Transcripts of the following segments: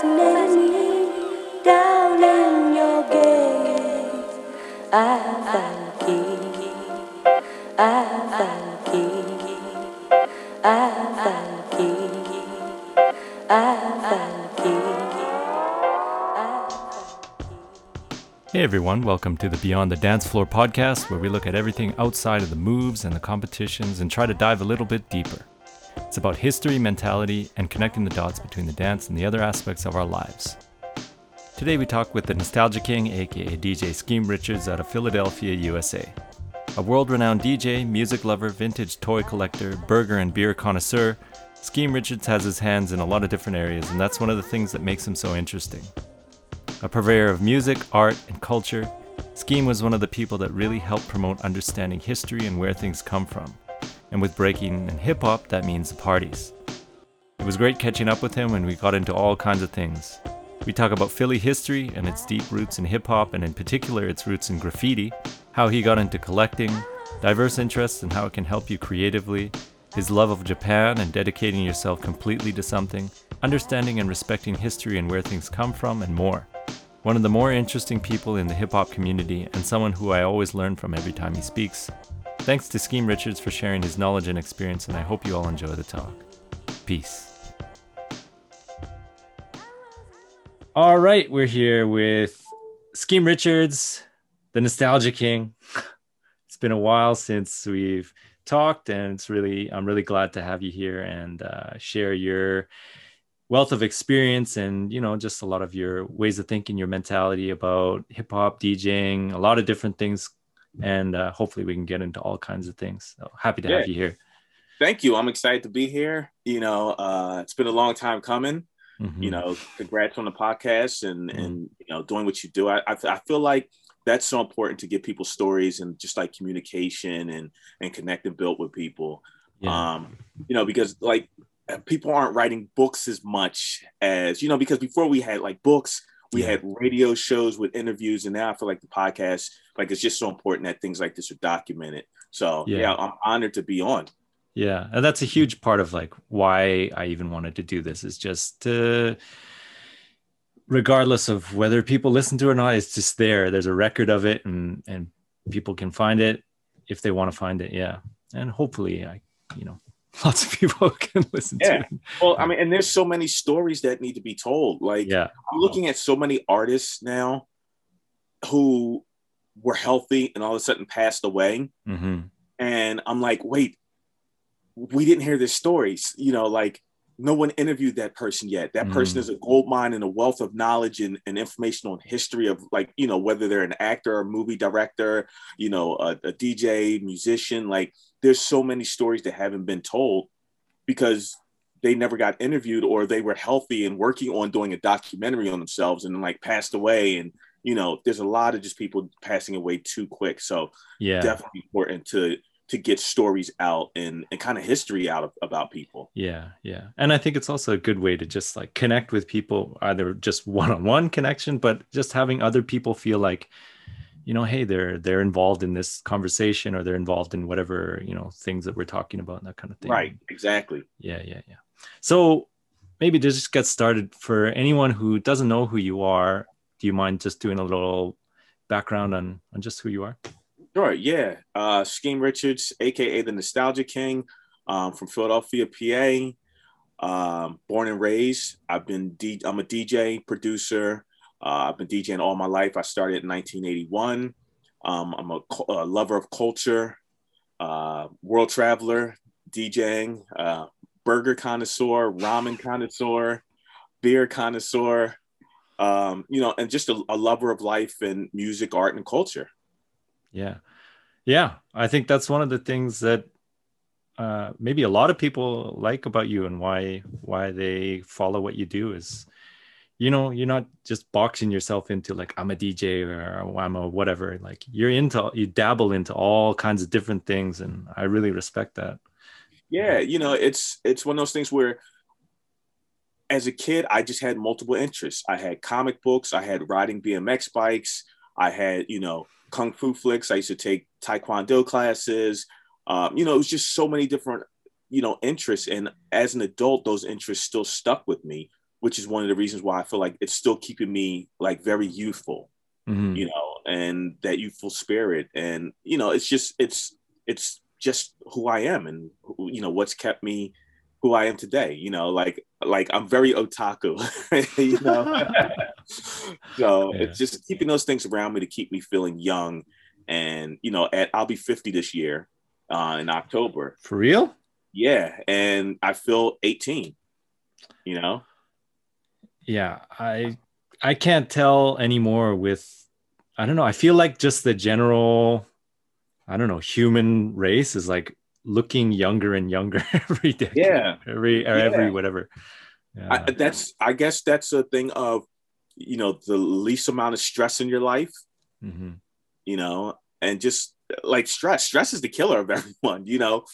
Hey everyone, welcome to the Beyond the Dance Floor podcast, where we look at everything outside of the moves and the competitions and try to dive a little bit deeper. It's about history, mentality, and connecting the dots between the dance and the other aspects of our lives. Today we talk with the Nostalgia King, aka DJ Skeme Richards out of Philadelphia, USA. A world renowned DJ, music lover, vintage toy collector, burger and beer connoisseur, Skeme Richards has his hands in a lot of different areas, and that's one of the things that makes him so interesting. A purveyor of music, art, and culture, Skeme was one of the people that really helped promote understanding history and where things come from. And with breaking and hip hop, that means the parties. It was great catching up with him, and we got into all kinds of things. We talk about Philly history and its deep roots in hip hop, and in particular its roots in graffiti, how he got into collecting, diverse interests and how it can help you creatively, his love of Japan and dedicating yourself completely to something, understanding and respecting history and where things come from, and more. One of the more interesting people in the hip hop community, and someone who I always learn from every time he speaks. Thanks to Skeme Richards for sharing his knowledge and experience, and I hope you all enjoy the talk. Peace. All right, we're here with Skeme Richards, the Nostalgia King. It's been a while since we've talked, and it's really I'm really glad to have you here and uh, share your wealth of experience and you know just a lot of your ways of thinking, your mentality about hip hop, DJing, a lot of different things, and uh, hopefully we can get into all kinds of things. So happy to Yeah. have you here. Thank you. I'm excited to be here. You know, uh, it's been a long time coming. Mhm. You know, congrats on the podcast and Mhm. and you know doing what you do. I, I I feel like that's so important to get people stories and just like communication and and connect and build with people. yeah. Um, you know, because like people aren't writing books as much as you know because before we had like books we had radio shows with interviews and now i feel like the podcast like it's just so important that things like this are documented so Yeah. yeah i'm honored to be on Yeah, and that's a huge part of like why I even wanted to do this is just to regardless of whether people listen to it or not, it's just there. There's a record of it and and people can find it if they want to find it. Yeah. And hopefully I, you know, lots of people can listen Yeah. to it. Well, I mean, and there's so many stories that need to be told. Like, Yeah. I'm looking at so many artists now who were healthy and all of a sudden passed away. hmm And I'm like, wait, we didn't hear their stories. You know, like no one interviewed that person yet. That person Mm. is a gold mine and a wealth of knowledge and, and information on history of like, you know, whether they're an actor or movie director, you know, a, a DJ, musician. Like, there's so many stories that haven't been told because they never got interviewed or they were healthy and working on doing a documentary on themselves and like passed away and you know there's a lot of just people passing away too quick so Yeah. definitely important to to get stories out and, and kind of history out of about people Yeah, yeah. And I think it's also a good way to just like connect with people, either just one-on-one connection, but just having other people feel like, you know, hey, they're they're involved in this conversation or they're involved in whatever, you know, things that we're talking about and that kind of thing. right exactly Yeah, yeah, yeah. So maybe to just get started for anyone who doesn't know who you are, do you mind just doing a little background on on just who you are? sure yeah. Uh skeme richards aka the nostalgia king um, from philadelphia pa um, born and raised i've been D- i'm a dj producer. Uh, i've been djing all my life. I started in 1981 um, i'm a, a lover of culture uh, world traveler djing uh, burger connoisseur ramen connoisseur beer connoisseur um, you know and just a, a lover of life and music art and culture Yeah. Yeah. I think that's one of the things that uh, maybe a lot of people like about you and why why they follow what you do is you know you're not just boxing yourself into like i'm a dj or i'm a whatever like you're into you dabble into all kinds of different things and i really respect that yeah you know it's it's one of those things where as a kid i just had multiple interests i had comic books i had riding bmx bikes i had you know kung fu flicks i used to take taekwondo classes um, you know it was just so many different you know interests and as an adult those interests still stuck with me which is one of the reasons why I feel like it's still keeping me like very youthful, Mhm. you know, and that youthful spirit. And, you know, it's just, it's, it's just who I am and, you know, what's kept me who I am today, you know, like, like I'm very otaku, you know, so Yeah. it's just keeping those things around me to keep me feeling young. And, you know, at, I'll be 50 this year uh, in October. For real? Yeah. And I feel 18, you know? yeah i i can't tell anymore with i don't know i feel like just the general i don't know human race is like looking younger and younger every day Yeah. every or Yeah. every whatever yeah. I, that's I guess that's a thing of you know the least amount of stress in your life, Mhm. you know, and just like stress. Stress is the killer of everyone, you know.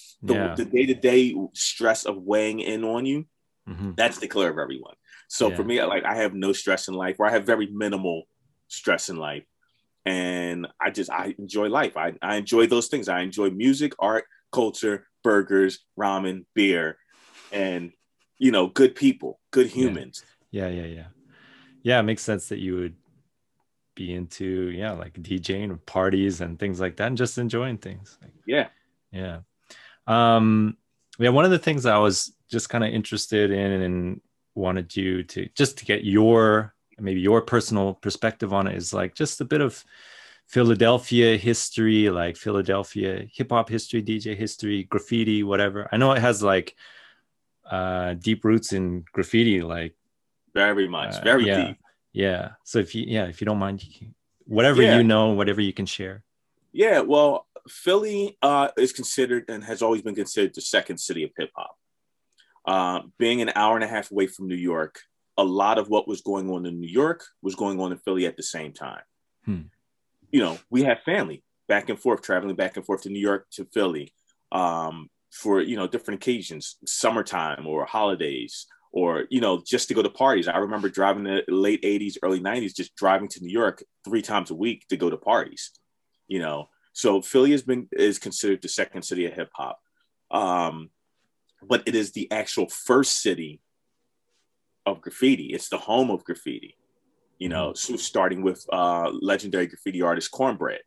The day to day stress of weighing in on you, Mhm. that's the killer of everyone. So for me, like I have no stress in life, or I have very minimal stress in life, and I just I enjoy life. I I enjoy those things. I enjoy music, art, culture, burgers, ramen, beer, and you know, good people, good humans. yeah yeah yeah yeah it makes sense that you would be into yeah like djing and parties and things like that and just enjoying things like Yeah. Yeah. Um, yeah, one of the things I was just kind of interested in and wanted you to just to get your maybe your personal perspective on it is like just a bit of Philadelphia history, like Philadelphia hip hop history, DJ history, graffiti, whatever. I know it has like uh deep roots in graffiti, like Very much, Uh, very yeah. deep. yeah. So if you yeah, if you don't mind, whatever Yeah. you know, whatever you can share. Yeah, well, Philly uh, is considered and has always been considered the second city of hip hop. Uh, being an hour and a half away from New York, a lot of what was going on in New York was going on in Philly at the same time. Hmm. You know, we had family back and forth, traveling back and forth to New York to Philly um, for you know different occasions, summertime or holidays, or you know just to go to parties. I remember driving the late '80s, early '90s, just driving to New York three times a week to go to parties. You know, so Philly has been is considered the second city of hip hop, um, but it is the actual first city of graffiti. It's the home of graffiti. You know, starting with uh, legendary graffiti artist Cornbread,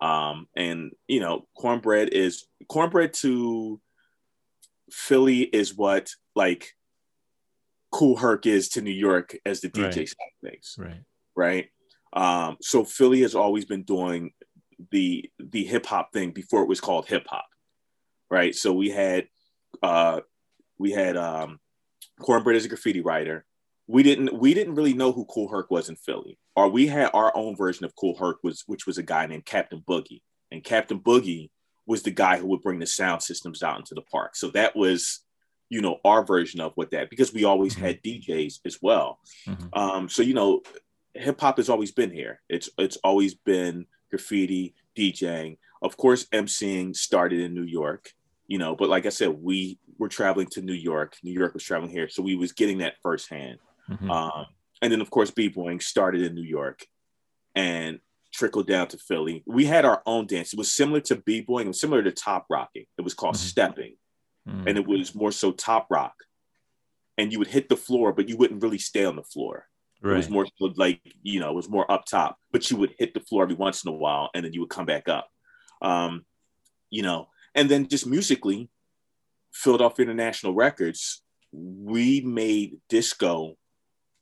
um, and you know, Cornbread is Cornbread to Philly is what like Kool Herc is to New York as the DJ Right. side of things Right. right? Um, so Philly has always been doing the the hip hop thing before it was called hip hop, right? So we had uh, we had um, Cornbread as a graffiti writer. We didn't we didn't really know who Kool Herc was in Philly, or we had our own version of Kool Herc, was which was a guy named Captain Boogie, and Captain Boogie was the guy who would bring the sound systems out into the park. So that was you know our version of what that because we always Mhm. had DJs as well. Mhm. Um, so you know hip hop has always been here. It's it's always been graffiti, DJing. Of course, MCing started in New York, you know, but like I said, we were traveling to New York. New York was traveling here. So we was getting that firsthand. Mhm. Um, and then of course B-boying started in New York and trickled down to Philly. We had our own dance. It was similar to B-boying, it was similar to top rocking. It was called Mhm. stepping Mhm. and it was more so top rock. And you would hit the floor, but you wouldn't really stay on the floor. It was more like, you know, it was more up top, but you would hit the floor every once in a while and then you would come back up. Um, you know, and then just musically, Philadelphia International Records, we made disco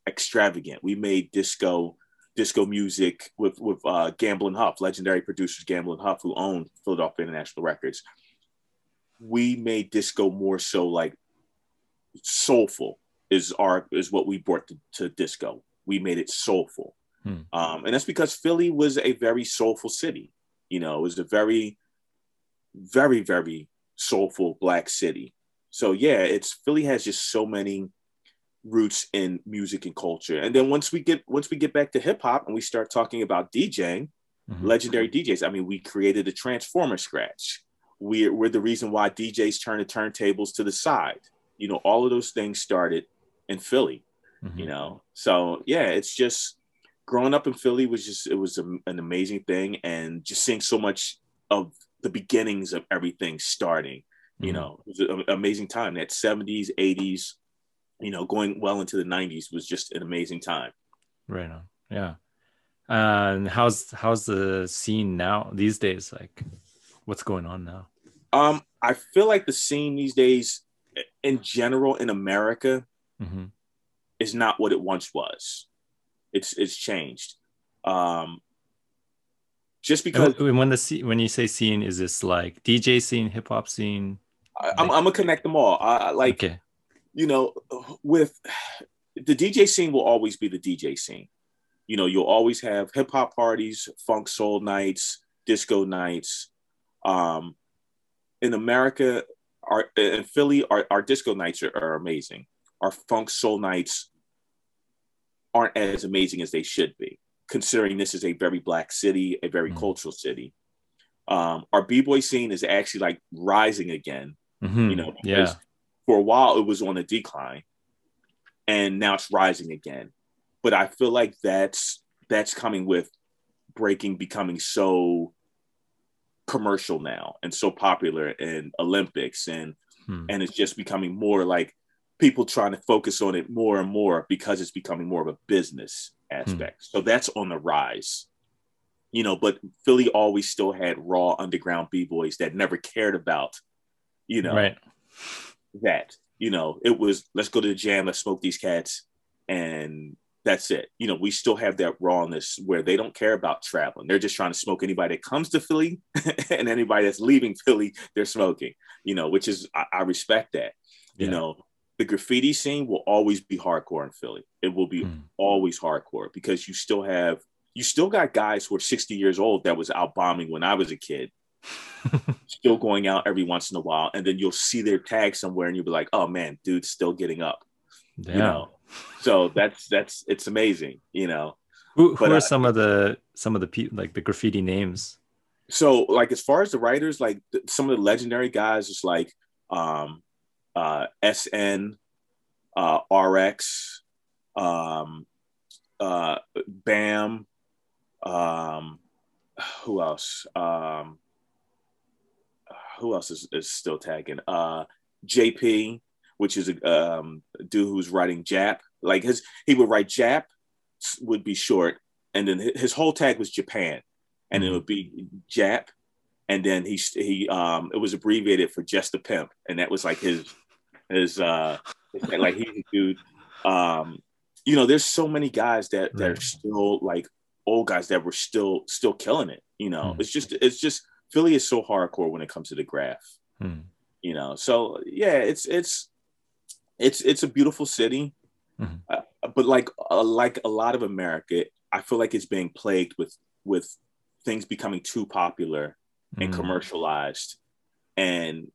extravagant. We made disco disco music with with uh, Gamble and Huff, legendary producers Gamble and Huff, who owned Philadelphia International Records. We made disco more so like soulful is our is what we brought to, to disco. We made it soulful, Hmm. um, and that's because Philly was a very soulful city. You know, it was a very, very, very soulful black city. So yeah, it's Philly has just so many roots in music and culture. And then once we get once we get back to hip hop and we start talking about DJing, Mhm. legendary DJs. I mean, we created a transformer scratch. We're, we're the reason why DJs turn the turntables to the side. You know, all of those things started in Philly, Mhm. you know? So yeah, it's just growing up in Philly was just, it was a, an amazing thing. And just seeing so much of the beginnings of everything starting, you Mhm. know, it was an amazing time that 70s, 80s, you know, going well into the 90s was just an amazing time. Right on. Yeah. Uh, and how's how's the scene now these days? Like, what's going on now? Um, I feel like the scene these days, in general, in America, hmm is not what it once was. It's it's changed. Um, just because when the scene, when you say scene, is this like DJ scene, hip hop scene? I, I'm, I'm gonna connect them all. I like okay. You know, with the DJ scene will always be the DJ scene. You know, you'll always have hip hop parties, funk soul nights, disco nights. Um, in America, our in Philly, our, our disco nights are, are amazing. Our funk soul nights aren't as amazing as they should be, considering this is a very black city, a very Mm. cultural city. Um, our b-boy scene is actually like rising again Mhm. you know, yeah. For a while it was on a decline and now it's rising again. But I feel like that's that's coming with breaking becoming so commercial now and so popular in Olympics and Hmm. and it's just becoming more like people trying to focus on it more and more because it's becoming more of a business aspect. So that's on the rise. You know, but Philly always still had raw underground b-boys that never cared about, you know, Right. That. You know, it was let's go to the jam, let's smoke these cats, and that's it. You know, we still have that rawness where they don't care about traveling. They're just trying to smoke anybody that comes to Philly and anybody that's leaving Philly, they're smoking, you know, which is I, I respect that. You know, the graffiti scene will always be hardcore in Philly. It will be Hmm. always hardcore because you still have you still got guys who are 60 years old that was out bombing when I was a kid still going out every once in a while, and then you'll see their tag somewhere, and you'll be like, "Oh man, dude's still getting up." Yeah. You know, so that's that's it's amazing. You know, who who but, are uh, some of the some of the people like the graffiti names? so like as far as the writers, like th- some of the legendary guys, is like um, uh, SN, uh, RX, um, uh, Bam, um, who else? Um, who else is, is still tagging? Uh, JP, which is a um, dude who's writing Jap. Like his, he would write Jap would be short, and then his whole tag was Japan, and it Mhm. would be Jap, and then he he um it was abbreviated for just a pimp, and that was like his his uh like he's a dude. Um, you know, there's so many guys that that are still like old guys that were still still killing it. You know, Mhm. it's just it's just Philly is so hardcore when it comes to the graph. Hmm. You know, so yeah, it's it's it's it's a beautiful city, Mhm. uh, but like uh, like a lot of America, I feel like it's being plagued with with things becoming too popular and Mm. commercialized, and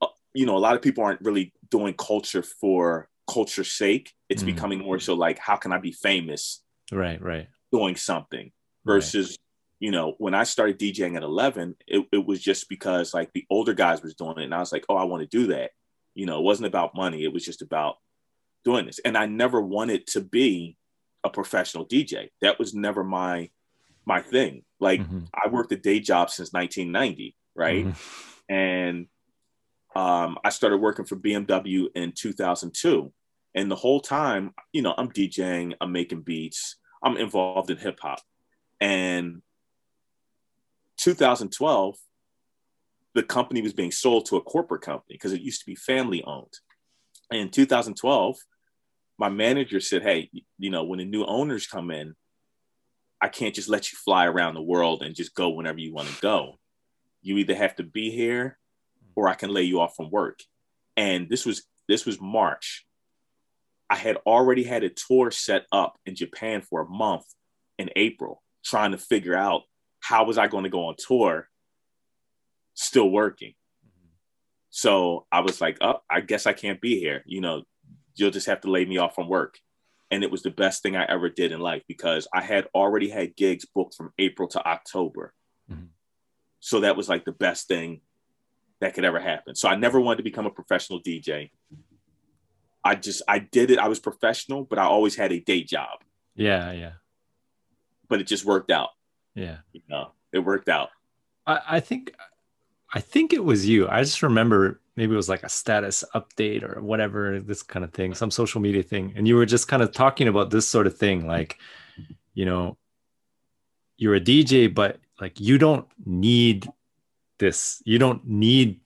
uh, you know, a lot of people aren't really doing culture for culture's sake. It's Mm. becoming more so like, how can I be famous Right, right. doing something? Versus you know when i started djing at 11 it, it was just because like the older guys was doing it and i was like oh i want to do that you know it wasn't about money it was just about doing this and i never wanted to be a professional dj that was never my my thing like Mhm. i worked a day job since 1990 right Mhm. and um, I started working for BMW in 2002. And the whole time, you know, I'm DJing, I'm making beats, I'm involved in hip hop. And 2012, the company was being sold to a corporate company because it used to be family owned. And in 2012, my manager said, Hey, you know, when the new owners come in, I can't just let you fly around the world and just go whenever you want to go. You either have to be here or I can lay you off from work. And this was this was March. I had already had a tour set up in Japan for a month in April, trying to figure out how was I going to go on tour still working. So I was like, oh, I guess I can't be here. You know, you'll just have to lay me off from work. And it was the best thing I ever did in life because I had already had gigs booked from April to October. Mhm. So that was like the best thing that could ever happen. So I never wanted to become a professional DJ. I just I did it. I was professional, but I always had a day job. Yeah, yeah, But it just worked out. Yeah. You know, it worked out. I, I think I think it was you. I just remember maybe it was like a status update or whatever this kind of thing some social media thing and you were just kind of talking about this sort of thing like you know you're a dj but like you don't need this you don't need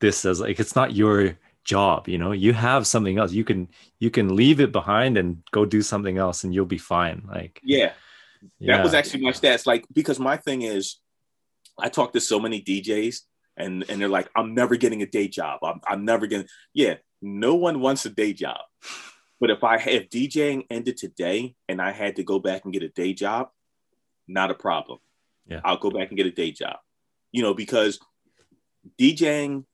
this as like it's not your job you know you have something else you can you can leave it behind and go do something else and you'll be fine like yeah that was actually my stats. Like because my thing is i talk to so many djs and and they're like i'm never getting a day job. I'm, I'm never getting yeah no one wants a day job. But if i if djing ended today and i had to go back and get a day job not a problem. Yeah. I'll go back and get a day job. You know because djing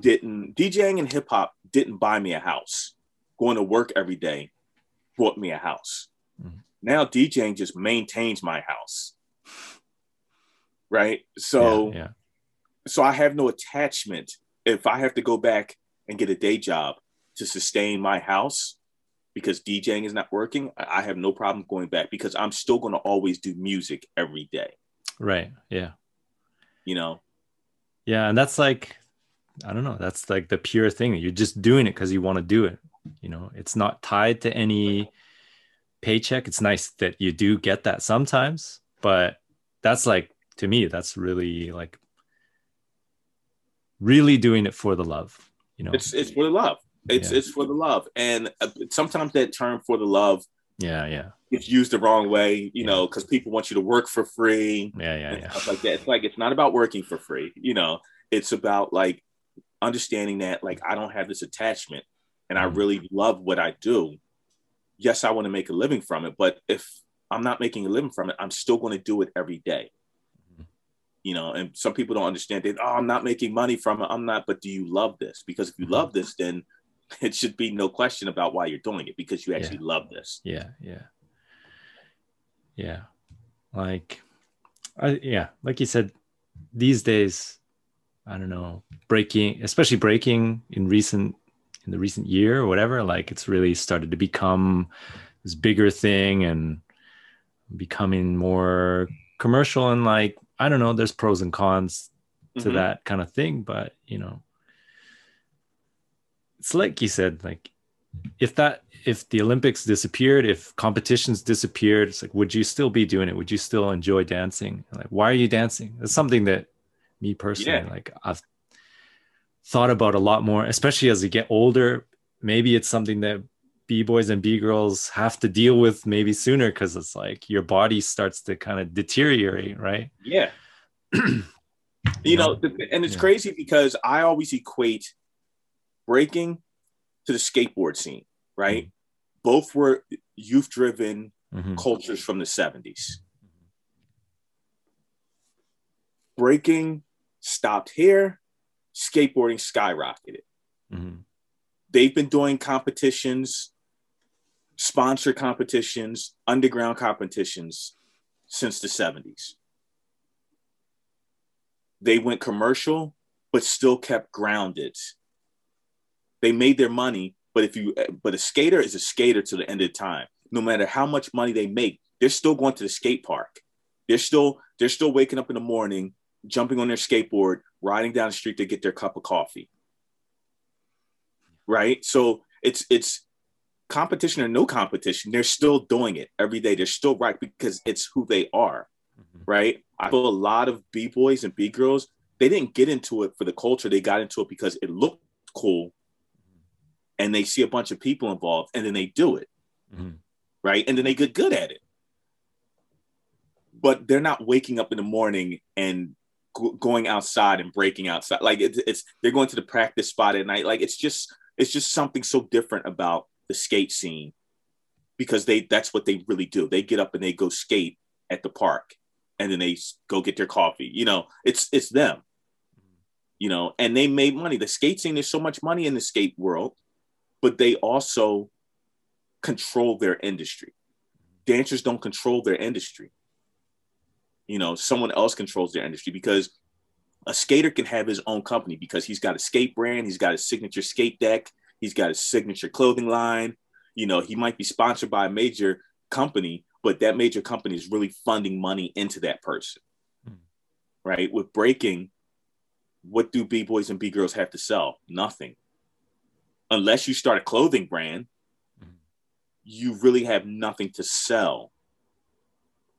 didn't DJing and hip hop didn't buy me a house. Going to work every day bought me a house. Mm-hmm. Now DJing just maintains my house. Right? So yeah, yeah. so I have no attachment if I have to go back and get a day job to sustain my house because DJing is not working, I have no problem going back because I'm still going to always do music every day. Right. Yeah. You know. Yeah, and that's like I don't know. That's like the pure thing. You're just doing it because you want to do it. You know, it's not tied to any paycheck. It's nice that you do get that sometimes, but that's like to me, that's really like really doing it for the love. You know, it's it's for the love. It's yeah. it's for the love, and uh, sometimes that term for the love, yeah, yeah, it's used the wrong way. You yeah. know, because people want you to work for free, yeah, yeah, yeah, stuff like that. It's like it's not about working for free. You know, it's about like understanding that like I don't have this attachment and I mm-hmm. really love what I do. Yes, I want to make a living from it, but if I'm not making a living from it, I'm still going to do it every day. Mm-hmm. You know, and some people don't understand that, oh, I'm not making money from it. I'm not, but do you love this? Because if you mm-hmm. love this, then it should be no question about why you're doing it because you actually yeah. love this. Yeah, yeah. Yeah. Like I yeah, like you said, these days I don't know, breaking, especially breaking in recent in the recent year or whatever, like it's really started to become this bigger thing and becoming more commercial and like I don't know, there's pros and cons to mm-hmm. that kind of thing, but you know, it's like you said, like if that if the Olympics disappeared, if competitions disappeared, it's like would you still be doing it? Would you still enjoy dancing? Like why are you dancing? It's something that me personally yeah. like i've thought about a lot more especially as you get older. Maybe it's something that b-boys and b-girls have to deal with maybe sooner because it's like your body starts to kind of deteriorate right? Yeah. You, know, and it's yeah. crazy because i always equate breaking to the skateboard scene right? Mm-hmm. both were youth driven mm-hmm. cultures from the 70s breaking stopped here, skateboarding skyrocketed. Mm-hmm. They've been doing competitions, sponsor competitions, underground competitions since the 70s. They went commercial, but still kept grounded. They made their money, but if you but a skater is a skater to the end of time. No matter how much money they make, they're still going to the skate park. They're still they're still waking up in the morning jumping on their skateboard, riding down the street to get their cup of coffee. Right? So it's it's competition or no competition, they're still doing it every day. They're still right because it's who they are. Mm-hmm. Right? I feel a lot of B-boys and B-girls, they didn't get into it for the culture. They got into it because it looked cool and they see a bunch of people involved and then they do it. Mm-hmm. Right? And then they get good at it but they're not waking up in the morning and going outside and breaking outside. Like it's, it's they're going to the practice spot at night. Like it's just it's just something so different about the skate scene because they that's what they really do. They get up and they go skate at the park and then they go get their coffee. You know, it's it's them. You know, and they made money. The skate scene, there's so much money in the skate world, but they also control their industry. Dancers don't control their industry you know someone else controls their industry because a skater can have his own company because he's got a skate brand he's got a signature skate deck he's got a signature clothing line you know he might be sponsored by a major company but that major company is really funding money into that person hmm. right with breaking what do b boys and b girls have to sell? Nothing. Unless you start a clothing brand, mm-hmm. you really have nothing to sell.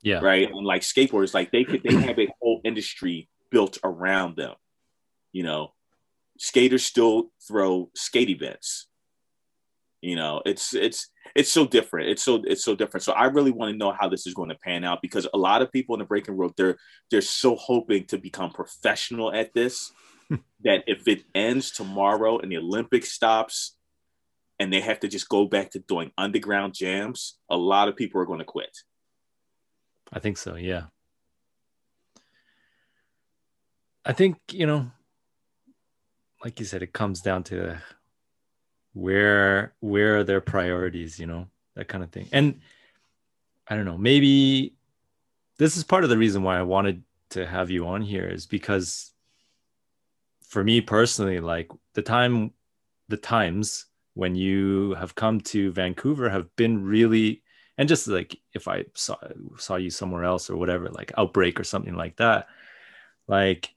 Yeah. Right. And like skateboarders, like they could they have a whole industry built around them. You know, skaters still throw skate events. You know, it's it's it's so different. It's so it's so different. So I really want to know how this is going to pan out because a lot of people in the breaking world they're they're so hoping to become professional at this that if it ends tomorrow and the Olympics stops and they have to just go back to doing underground jams, a lot of people are going to quit. I think so, yeah. I think, you know, like you said, it comes down to where where are their priorities, you know, that kind of thing. And I don't know, maybe this is part of the reason why I wanted to have you on here is because for me personally, like the time the times when you have come to Vancouver have been really and just like if I saw saw you somewhere else or whatever, like outbreak or something like that, like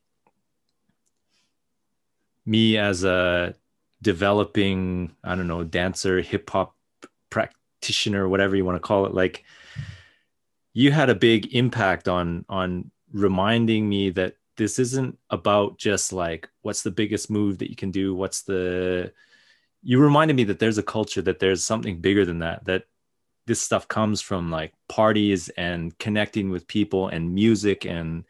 me as a developing, I don't know, dancer, hip hop practitioner, whatever you want to call it, like you had a big impact on on reminding me that this isn't about just like what's the biggest move that you can do, what's the you reminded me that there's a culture that there's something bigger than that that this stuff comes from like parties and connecting with people and music and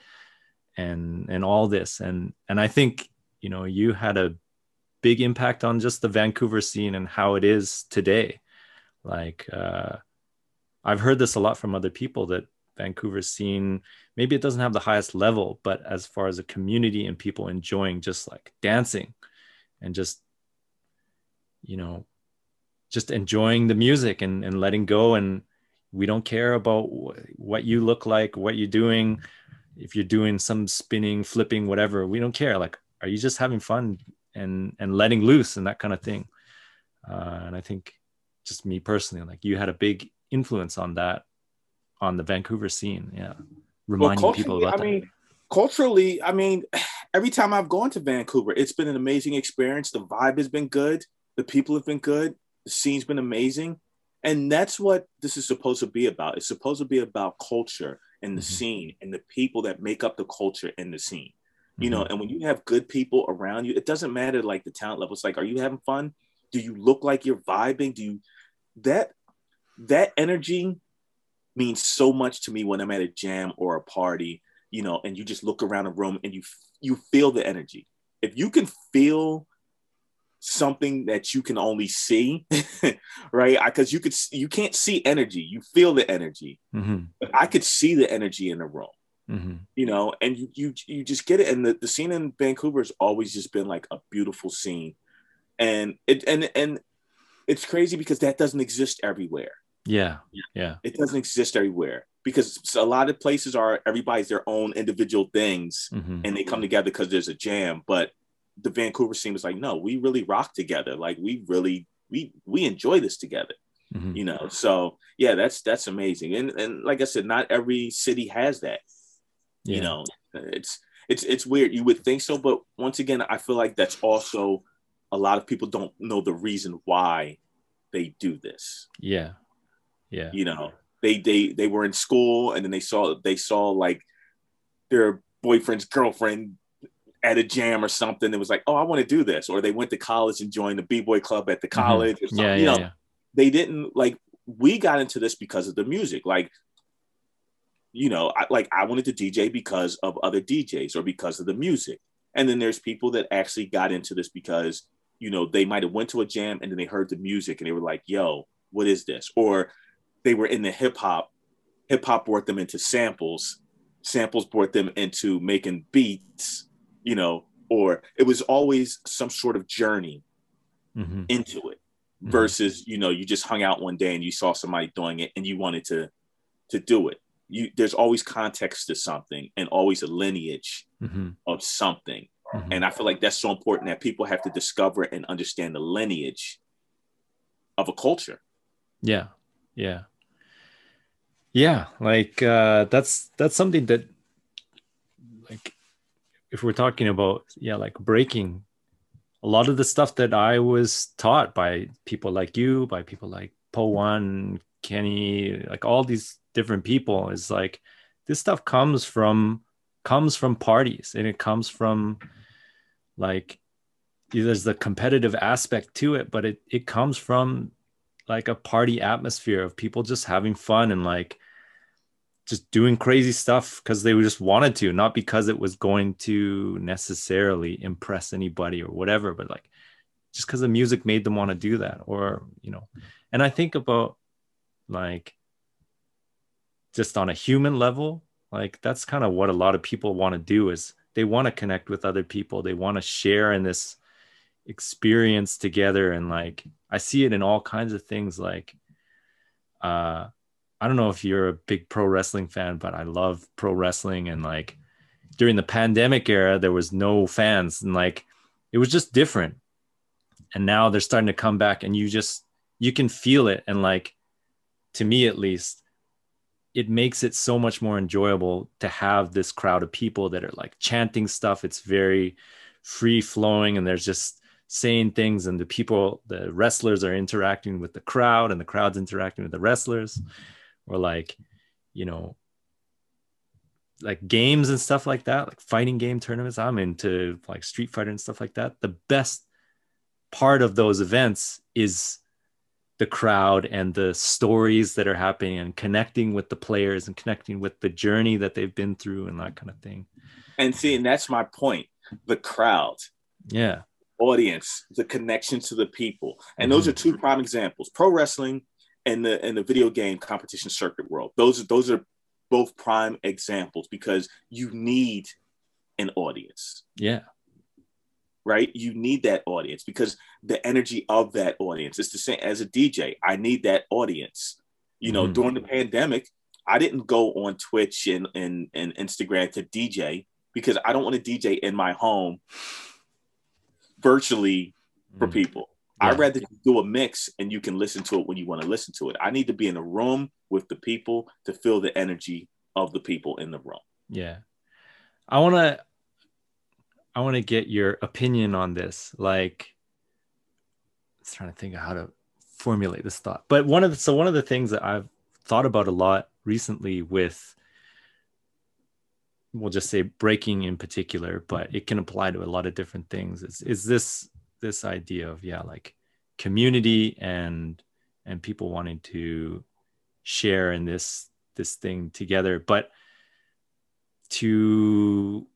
and and all this. And and i think you know you had a big impact on just the vancouver scene and how it is today. Like uh i've heard this a lot from other people that vancouver scene maybe it doesn't have the highest level but as far as a community and people enjoying just like dancing and just you know just enjoying the music and, and letting go. And we don't care about what you look like what you're doing. If you're doing some spinning flipping whatever we don't care. Like are you just having fun and and letting loose and that kind of thing? Uh, and i think just me personally like you had a big influence on that on the vancouver scene. Yeah. Reminding well, people about I that. mean, culturally i mean every time i've gone to vancouver it's been an amazing experience. The vibe has been good. The people have been good the scene's been amazing. And that's what this is supposed to be about. It's supposed to be about culture and the mm-hmm. scene and the people that make up the culture and the scene. You mm-hmm. know, and when you have good people around you, it doesn't matter like the talent level. It's like, are you having fun? Do you look like you're vibing? Do you that that energy means so much to me when I'm at a jam or a party, you know, and you just look around a room and you you feel the energy. If you can feel something that you can only see, right? Because you could you can't see energy, you feel the energy. Mm-hmm. But I could see the energy in the room, mm-hmm. you know, and you you you just get it. And the, the scene in Vancouver has always just been like a beautiful scene, and it and and it's crazy because that doesn't exist everywhere. Yeah, yeah, it doesn't exist everywhere because a lot of places are everybody's their own individual things, mm-hmm. and they come together because there's a jam, but the Vancouver scene was like, no, we really rock together. Like we really we we enjoy this together. Mm-hmm. You know, so yeah, that's that's amazing. And and like I said, not every city has that. Yeah. You know, it's it's it's weird. You would think so, but once again, I feel like that's also a lot of people don't know the reason why they do this. Yeah. Yeah. You know, they they they were in school and then they saw they saw like their boyfriend's girlfriend at a jam or something. It was like, oh, I want to do this. Or they went to college and joined the b-boy club at the mm-hmm. college. Mm-hmm. Yeah, you yeah, know, yeah. they didn't like, we got into this because of the music. Like, you know, I, like I wanted to DJ because of other DJs or because of the music. And then there's people that actually got into this because, you know, they might have went to a jam and then they heard the music and they were like, yo, what is this? Or they were in the hip hop, hip hop brought them into samples, samples brought them into making beats you know, or it was always some sort of journey mm-hmm. into it mm-hmm. versus, you know, you just hung out one day and you saw somebody doing it and you wanted to to do it. You there's always context to something and always a lineage mm-hmm. of something. Mm-hmm. And I feel like that's so important that people have to discover and understand the lineage of a culture. Yeah. Yeah. Yeah, like uh that's that's something that if we're talking about yeah like breaking a lot of the stuff that i was taught by people like you by people like poe one kenny like all these different people is like this stuff comes from comes from parties and it comes from like there's the competitive aspect to it but it it comes from like a party atmosphere of people just having fun and like just doing crazy stuff because they just wanted to, not because it was going to necessarily impress anybody or whatever, but like just because the music made them want to do that. Or, you know, and I think about like just on a human level, like that's kind of what a lot of people want to do is they want to connect with other people. They want to share in this experience together. And like I see it in all kinds of things like uh I don't know if you're a big pro wrestling fan, but I love pro wrestling. And like during the pandemic era, there was no fans and like it was just different. And now they're starting to come back and you just, you can feel it. And like, to me at least, it makes it so much more enjoyable to have this crowd of people that are like chanting stuff. It's very free flowing and there's just saying things and the people, the wrestlers are interacting with the crowd and the crowd's interacting with the wrestlers or like you know like games and stuff like that like fighting game tournaments. I'm into like street fighter and stuff like that. The best part of those events is the crowd and the stories that are happening and connecting with the players and connecting with the journey that they've been through and that kind of thing. And see and that's my point the crowd. Yeah. Audience the connection to the people. And mm-hmm. those are two prime examples. Pro wrestling and the and the video game competition circuit world. Those those are both prime examples because you need an audience. Yeah. Right? You need that audience because the energy of that audience. It's the same as a DJ. I need that audience. You know, mm. during the pandemic, I didn't go on Twitch and, and, and Instagram to DJ because I don't want to DJ in my home virtually for mm. people. Yeah. I'd rather do a mix and you can listen to it when you want to listen to it. I need to be in a room with the people to feel the energy of the people in the room. Yeah. I want to I want to get your opinion on this. Like I was trying to think of how to formulate this thought. But one of the, so one of the things that I've thought about a lot recently with we'll just say breaking in particular, but it can apply to a lot of different things. Is is this this idea of yeah like community and and people wanting to share in this this thing together. But to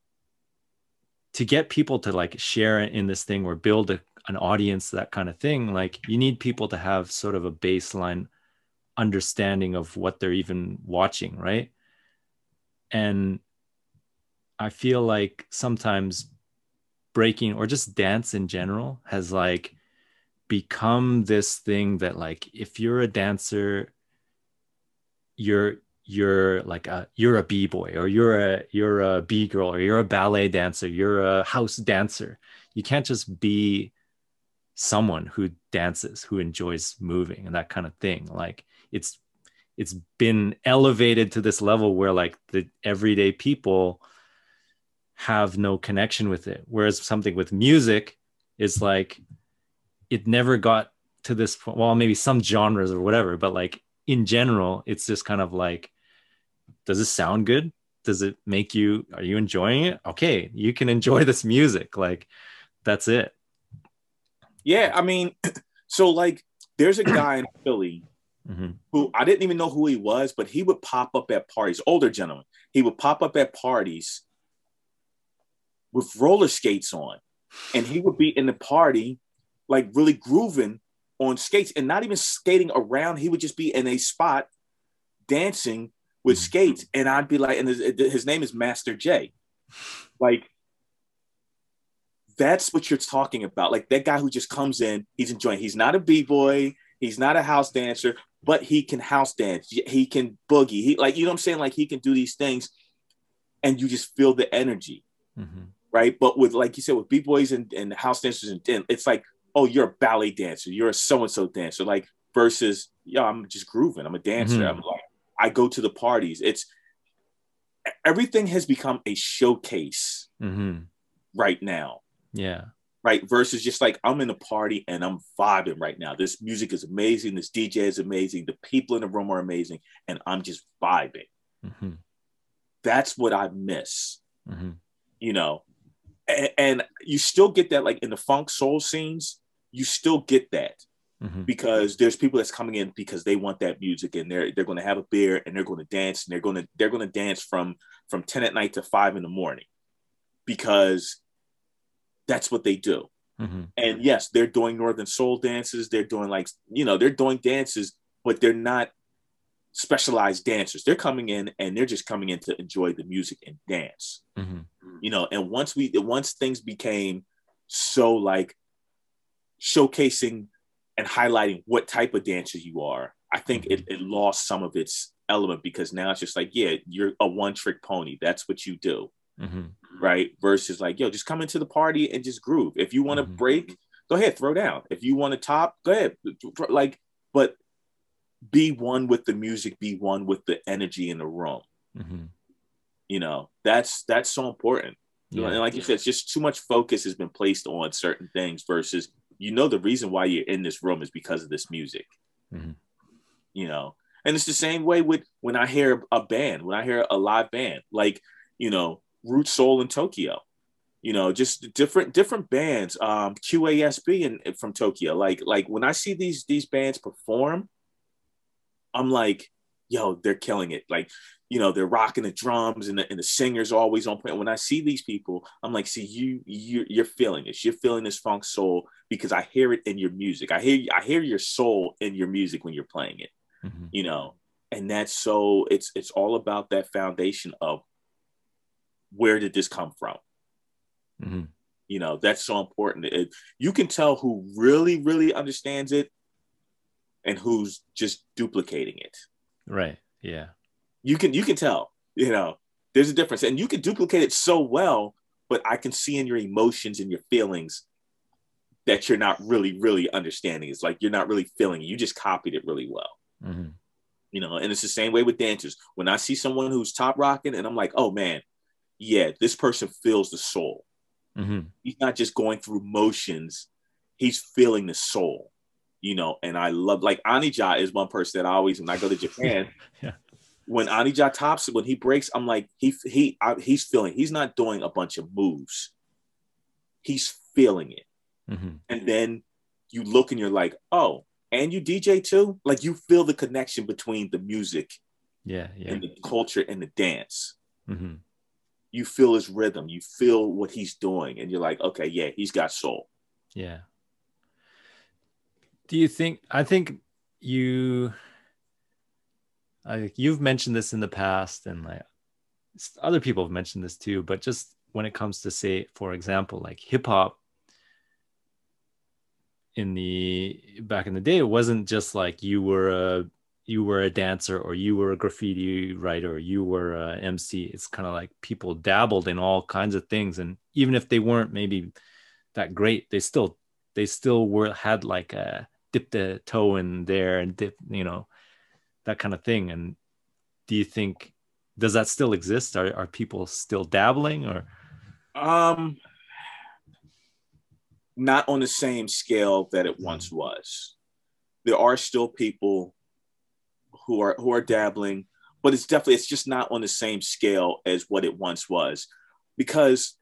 to get people to like share in this thing or build a, an audience that kind of thing like you need people to have sort of a baseline understanding of what they're even watching right? And i feel like sometimes breaking or just dance in general has like become this thing that like if you're a dancer you're you're like a you're a b-boy or you're a you're a b-girl or you're a ballet dancer you're a house dancer. You can't just be someone who dances who enjoys moving and that kind of thing. Like it's it's been elevated to this level where like the everyday people have no connection with it. Whereas something with music is like it never got to this point. Well, maybe some genres or whatever, but like in general, it's just kind of like, does it sound good? Does it make you, are you enjoying it? Okay, you can enjoy this music. Like, that's it. Yeah. I mean, so like, there's a guy in Philly mm-hmm. who I didn't even know who he was, but he would pop up at parties, older gentleman. He would pop up at parties with roller skates on. And he would be in the party, like really grooving on skates and not even skating around. He would just be in a spot dancing with mm. skates. And I'd be like, and his, his name is Master J. Like, that's what you're talking about. Like that guy who just comes in, he's enjoying. He's not a b-boy, he's not a house dancer, but he can house dance. He can boogie. He like you know what I'm saying. Like he can do these things, and you just feel the energy. Mm-hmm right? But with like you said, with b boys and, and house dancers, and it's like, oh, you're a ballet dancer, you're a so and so dancer, like versus, yeah, I'm just grooving, I'm a dancer. Mm-hmm. I'm like, I go to the parties. It's everything has become a showcase Mm-hmm. right now Yeah. right? Versus just like I'm in a party and I'm vibing right now. This music is amazing. This DJ is amazing. The people in the room are amazing, and I'm just vibing. Mm-hmm. That's what I miss, Mm-hmm. you know. And, and you still get that, like in the funk soul scenes, you still get that Mm-hmm. because there's people that's coming in because they want that music, and they're they're going to have a beer and they're going to dance and they're going to they're going to dance from from ten at night to five in the morning because that's what they do. Mm-hmm. and yes they're doing northern soul dances they're doing like you know they're doing dances but they're not specialized dancers they're coming in and they're just coming in to enjoy the music and dance Mm-hmm. You know and once we once things became so like showcasing and highlighting what type of dancer you are i think it, it lost some of its element because now it's just like yeah you're a one trick pony that's what you do Mm-hmm. right? Versus like, yo, just come into the party and just groove. If you want to Mhm. break, go ahead, throw down. If you want to top, go ahead. Like, but be one with the music, be one with the energy in the room. Mm-hmm. You know, that's that's so important. You know, Yeah. and like you said, it's just too much focus has been placed on certain things versus you know the reason why you're in this room is because of this music. Mhm. You know, and it's the same way with when I hear a band, when I hear a live band, like you know, Root Soul in Tokyo. You know, just different different bands. Um, QASB and from Tokyo. Like like when I see these these bands perform, I'm like, yo, they're killing it. Like you know, they're rocking the drums and the, and the singers always on point. When I see these people, I'm like, see, you you you're feeling this. You're feeling this funk soul because I hear it in your music. I hear I hear your soul in your music when you're playing it. Mm-hmm. You know, and that's so it's it's all about that foundation of where did this come from? Mm-hmm. You know, that's so important. It, you can tell who really really understands it and who's just duplicating it. Right. Yeah. you can you can tell you know there's a difference and you can duplicate it so well but i can see in your emotions and your feelings that you're not really really understanding it's like you're not really feeling it you just copied it really well Mm-hmm. you know and it's the same way with dancers when i see someone who's top rocking and i'm like oh man yeah this person feels the soul Mm-hmm. he's not just going through motions he's feeling the soul you know and i love like anija is one person that i always when i go to japan Yeah. when anija tops when he breaks i'm like he he I, he's feeling he's not doing a bunch of moves he's feeling it Mm-hmm. and then you look and you're like oh and you dj too like you feel the connection between the music Yeah. Yeah. and the culture and the dance Mm-hmm. you feel his rhythm you feel what he's doing and you're like okay yeah he's got soul Yeah. Do you think I think you I you've mentioned this in the past and like other people have mentioned this too, but just when it comes to say, for example, like hip hop in the back in the day, it wasn't just like you were a you were a dancer or you were a graffiti writer or you were a MC. It's kind of like people dabbled in all kinds of things. And even if they weren't maybe that great, they still they still were had like a dipped the toe in there and dip, you know, that kind of thing. And do you think does that still exist? Are are people still dabbling or Um, not on the same scale that it once was. There are still people who are who are dabbling, but it's definitely it's just not on the same scale as what it once was, because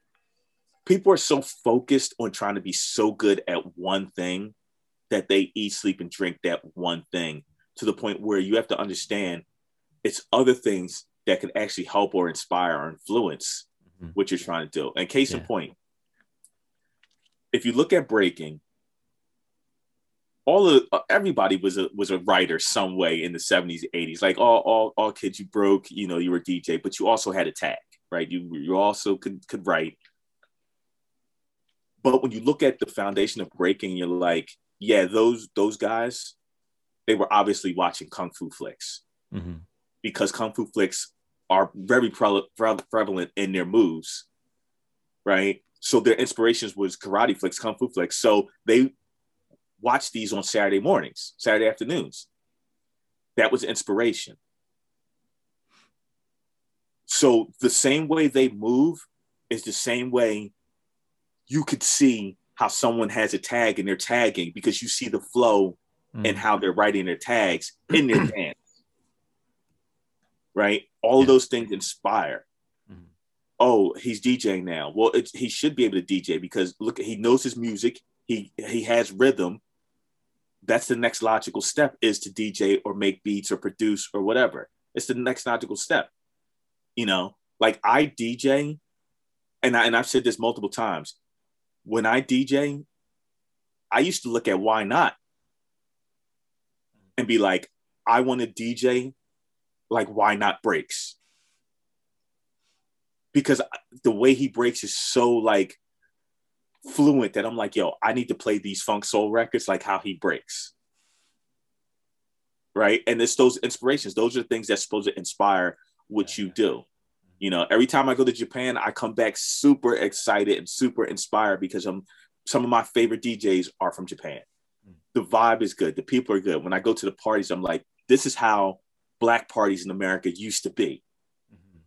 people are so focused on trying to be so good at one thing that they eat, sleep, and drink that one thing to the point where you have to understand it's other things that can actually help or inspire or influence Mhm. what you're trying to do. And case in point, if you look at breaking, all of uh, everybody was a was a writer some way in the 70s, 80s. Like all all all kids, you broke, you know, you were a DJ, but you also had a tag, right? You you also could could write. But when you look at the foundation of breaking, you're like, yeah, those those guys, they were obviously watching kung fu flicks Mhm. because kung fu flicks are very pre- pre- prevalent in their moves, right? So their inspirations was karate flicks, kung fu flicks. So they watched these on Saturday mornings, Saturday afternoons. That was inspiration. So the same way they move is the same way you could see how someone has a tag and they're tagging because you see the flow mm. and how they're writing their tags in their dance. Right? All yeah. those things inspire. Mm. Oh, he's DJing now. Well, he should be able to DJ because look, he knows his music. He he has rhythm. That's the next logical step is to DJ or make beats or produce or whatever. It's the next logical step. You know, like I DJ, and I and I've said this multiple times. When I DJ, I used to look at Ynot and be like, I want to DJ like Ynot breaks? Because the way he breaks is so like fluent that I'm like, yo, I need to play these funk soul records like how he breaks. Right. And it's those inspirations. Those are things that's supposed to inspire what you do. You know, every time I go to Japan, I come back super excited and super inspired because I'm some of my favorite DJs are from Japan. The vibe is good. The people are good. When I go to the parties, I'm like, this is how black parties in America used to be. Mm-hmm.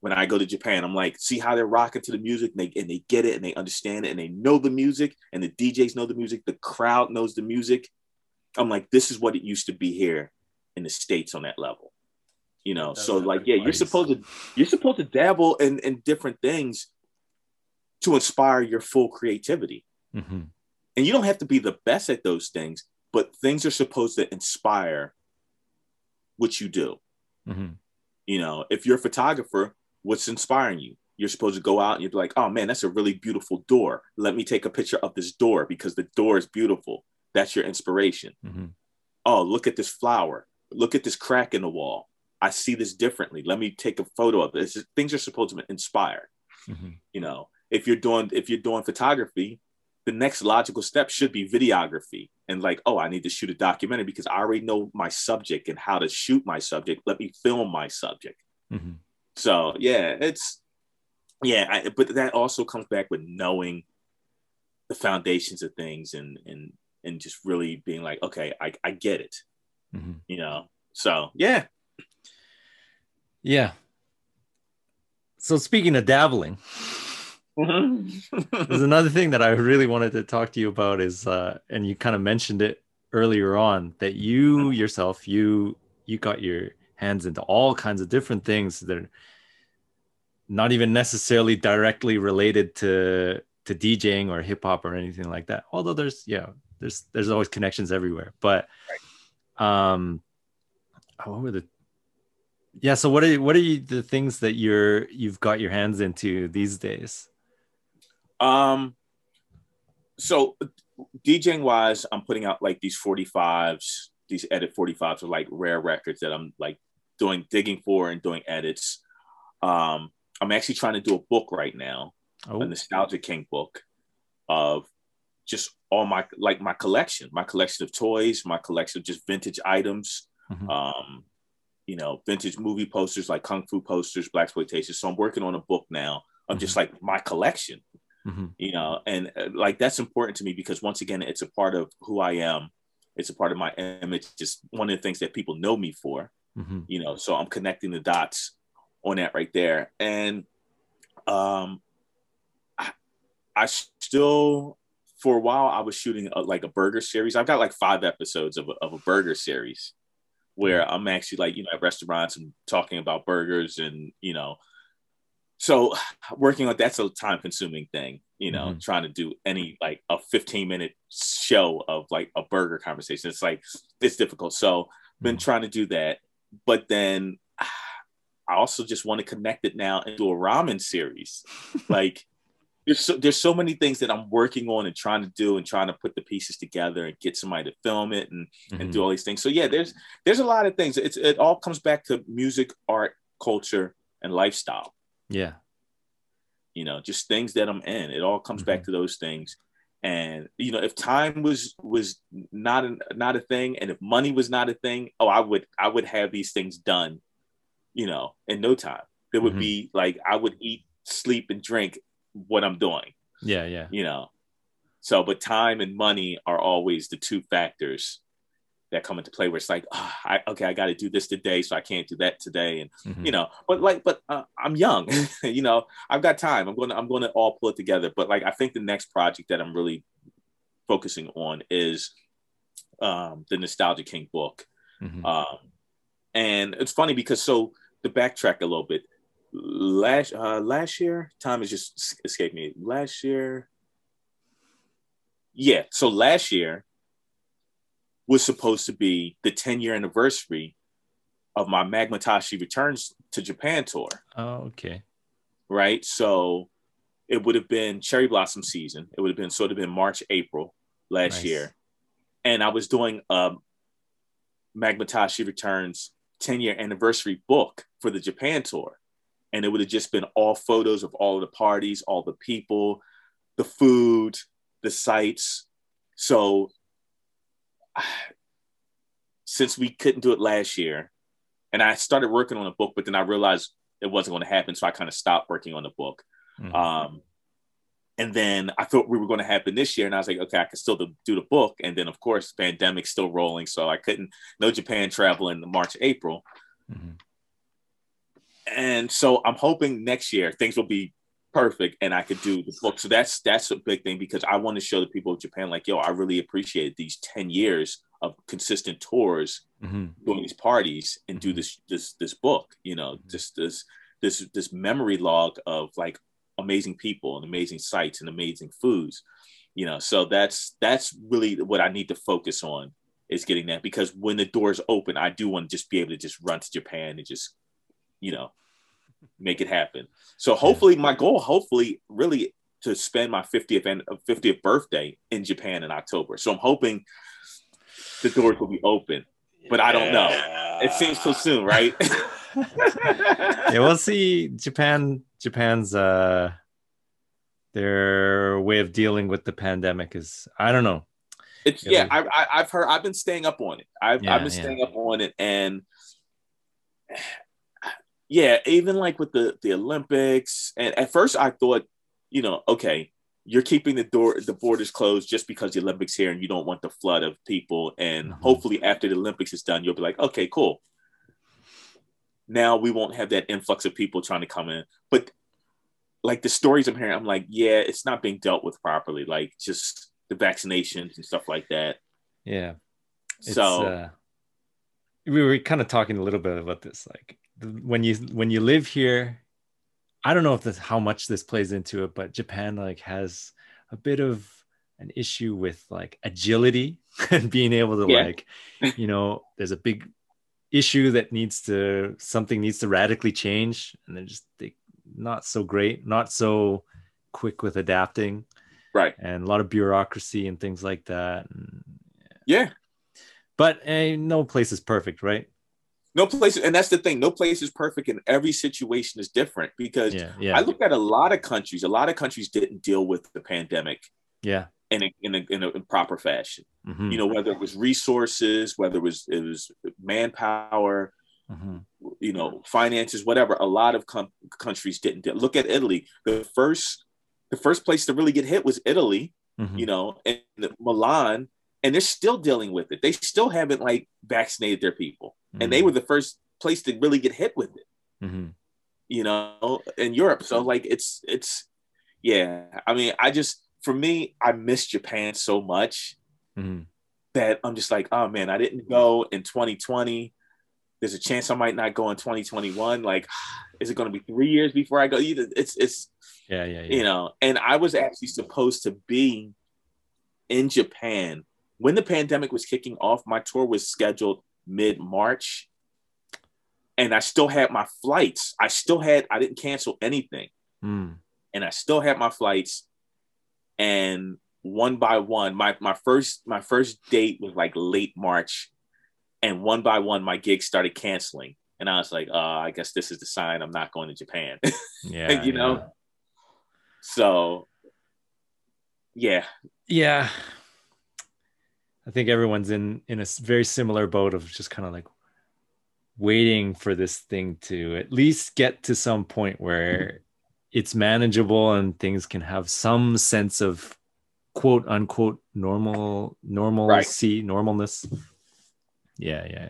When I go to Japan, I'm like, see how they're rocking to the music and they, and they get it and they understand it and they know the music and the DJs know the music. The crowd knows the music. I'm like, this is what it used to be here in the States on that level you know so like yeah you're supposed to you're supposed to dabble in in different things to inspire your full creativity. Mm-hmm. and you don't have to be the best at those things but things are supposed to inspire what you do. Mm-hmm. you know if you're a photographer what's inspiring you? You're supposed to go out and you're like oh man that's a really beautiful door. Let me take a picture of this door because the door is beautiful. That's your inspiration. Mm-hmm. oh look at this flower. Look at this crack in the wall I see this differently. Let me take a photo of this. Things are supposed to inspire. Mm-hmm. You know, if you're doing if you're doing photography, the next logical step should be videography. And like, oh, I need to shoot a documentary because I already know my subject and how to shoot my subject. Let me film my subject. Mm-hmm. So yeah, it's yeah, I, but that also comes back with knowing the foundations of things and and and just really being like, okay, I, I get it. Mm-hmm. You know, so yeah, yeah. So speaking of dabbling, mm-hmm. there's another thing that I really wanted to talk to you about is, uh, and you kind of mentioned it earlier on that you yourself, you you got your hands into all kinds of different things that are not even necessarily directly related to to DJing or hip hop or anything like that. Although there's yeah, there's there's always connections everywhere. But um, what were the yeah so what are what are you, the things that you're you've got your hands into these days um so djing wise i'm putting out like these 45s these edit 45s are like rare records that i'm like doing digging for and doing edits um i'm actually trying to do a book right now oh. a nostalgia king book of just all my like my collection my collection of toys my collection of just vintage items mm-hmm. um you know, vintage movie posters like kung fu posters, blaxploitation. So I'm working on a book now of mm-hmm. just like my collection, mm-hmm. you know, and uh, like that's important to me because once again, it's a part of who I am. It's a part of my image. Just one of the things that people know me for, mm-hmm. you know. So I'm connecting the dots on that right there, and um, I, I still for a while I was shooting a, like a burger series. I've got like five episodes of a, of a burger series where I'm actually like, you know, at restaurants and talking about burgers and, you know, so working on that's a time consuming thing, you know, mm-hmm. trying to do any like a 15 minute show of like a burger conversation. It's like, it's difficult. So been mm-hmm. trying to do that. But then I also just want to connect it now into a ramen series. like, there's so, there's so many things that I'm working on and trying to do and trying to put the pieces together and get somebody to film it and mm-hmm. and do all these things. So yeah, there's there's a lot of things. It's it all comes back to music, art, culture, and lifestyle. Yeah. You know, just things that I'm in. It all comes mm-hmm. back to those things. And you know, if time was was not a, not a thing, and if money was not a thing, oh, I would I would have these things done. You know, in no time. There would mm-hmm. be like I would eat, sleep, and drink what I'm doing. Yeah, yeah. You know. So, but time and money are always the two factors that come into play where it's like, oh, I, okay, I got to do this today, so I can't do that today, and Mhm. you know, but like, but uh, I'm young, you know, I've got time. I'm going to, I'm going to all pull it together. But like, I think the next project that I'm really focusing on is um, the Nostalgia King book. Mhm. Um, and it's funny because so to backtrack a little bit, last uh, last year, time has just es- escaped me. Last year, yeah. So last year was supposed to be the 10 year anniversary of my Magmatashi returns to Japan tour, oh, okay. right? So it would have been cherry blossom season. It would have been sort of been March, April last Nice. year. And I was doing a Magmatashi Returns 10 year anniversary book for the Japan tour. And it would have just been all photos of all the parties, all the people, the food, the sights. So since we couldn't do it last year, and I started working on a book, but then I realized it wasn't going to happen. So I kind of stopped working on the book. Mhm. Um, and then I thought we were going to happen this year, and I was like, okay, I can still do, the book. And then, of course, pandemic still rolling, so I couldn't no Japan travel in March, April. Mhm. And so I'm hoping next year things will be perfect, and I could do the book. So that's that's a big thing because I want to show the people of Japan, like, yo, I really appreciate these ten years of consistent tours Mhm. doing these parties and do this this this book you know just this this this memory log of like amazing people and amazing sights and amazing foods you know so that's that's really what i need to focus on is getting that because when the doors open i do want to just be able to just run to japan and just you know make it happen so hopefully my goal hopefully really to spend my 50th and 50th birthday in japan in october so i'm hoping the doors will be open but I don't know. It seems so soon, right? yeah, we'll see. Japan, Japan's uh, their way of dealing with the pandemic is I don't know. It's Yeah, yeah. I, I, I've heard. I've been staying up on it. I've, Yeah, I've been yeah. staying up on it, and yeah, even like with the the Olympics. And at first, I thought, you know, okay, you're keeping the door the borders closed just because the Olympics here, and you don't want the flood of people. And Mhm. hopefully, after the Olympics is done, you'll be like, okay, cool. Now we won't have that influx of people trying to come in, but like the stories I'm hearing, I'm like, yeah, it's not being dealt with properly. Like just the vaccinations and stuff like that. Yeah. It's, so uh, we were kind of talking a little bit about this. Like when you when you live here, I don't know if this how much this plays into it, but Japan like has a bit of an issue with like agility and being able to Yeah. like, you know, there's a big issue that needs to something needs to radically change, and they're just they not so great, not so quick with adapting, right, and a lot of bureaucracy and things like that. And, yeah, but eh, no place is perfect, right? No place, and that's the thing. No place is perfect, and every situation is different. Because Yeah, yeah, I look at a lot of countries. A lot of countries didn't deal with the pandemic yeah. in a, in a, in a proper fashion. Mhm, You know, whether it was resources, whether it was it was manpower, mhm. you know, finances, whatever. A lot of com- countries didn't deal. Look at Italy. The first the first place to really get hit was Italy. Mhm. you know, and the Milan, and they're still dealing with it. They still haven't like vaccinated their people, and they were the first place to really get hit with it, Mhm. you know, in Europe. So like, it's it's, yeah. I mean, I just for me, I miss Japan so much Mhm. that I'm just like, oh man, I didn't go in 2020. There's a chance I might not go in 2021. Like, is it going to be three years before I go? Either it's it's Yeah, yeah, yeah. you know and i was actually supposed to be in japan when the pandemic was kicking off my tour was scheduled mid-march and i still had my flights. I still had i didn't cancel anything. Mm. and i still had my flights. And one by one my, my first my first date was like late march. And one by one my gigs started canceling. And i was like uh, i guess this is the sign i'm not going to japan. Yeah, you know? yeah. so yeah. Yeah. I think everyone's in in a very similar boat of just kind of like waiting for this thing to at least get to some point where it's manageable and things can have some sense of quote unquote normal normalcy normalness Yeah, yeah,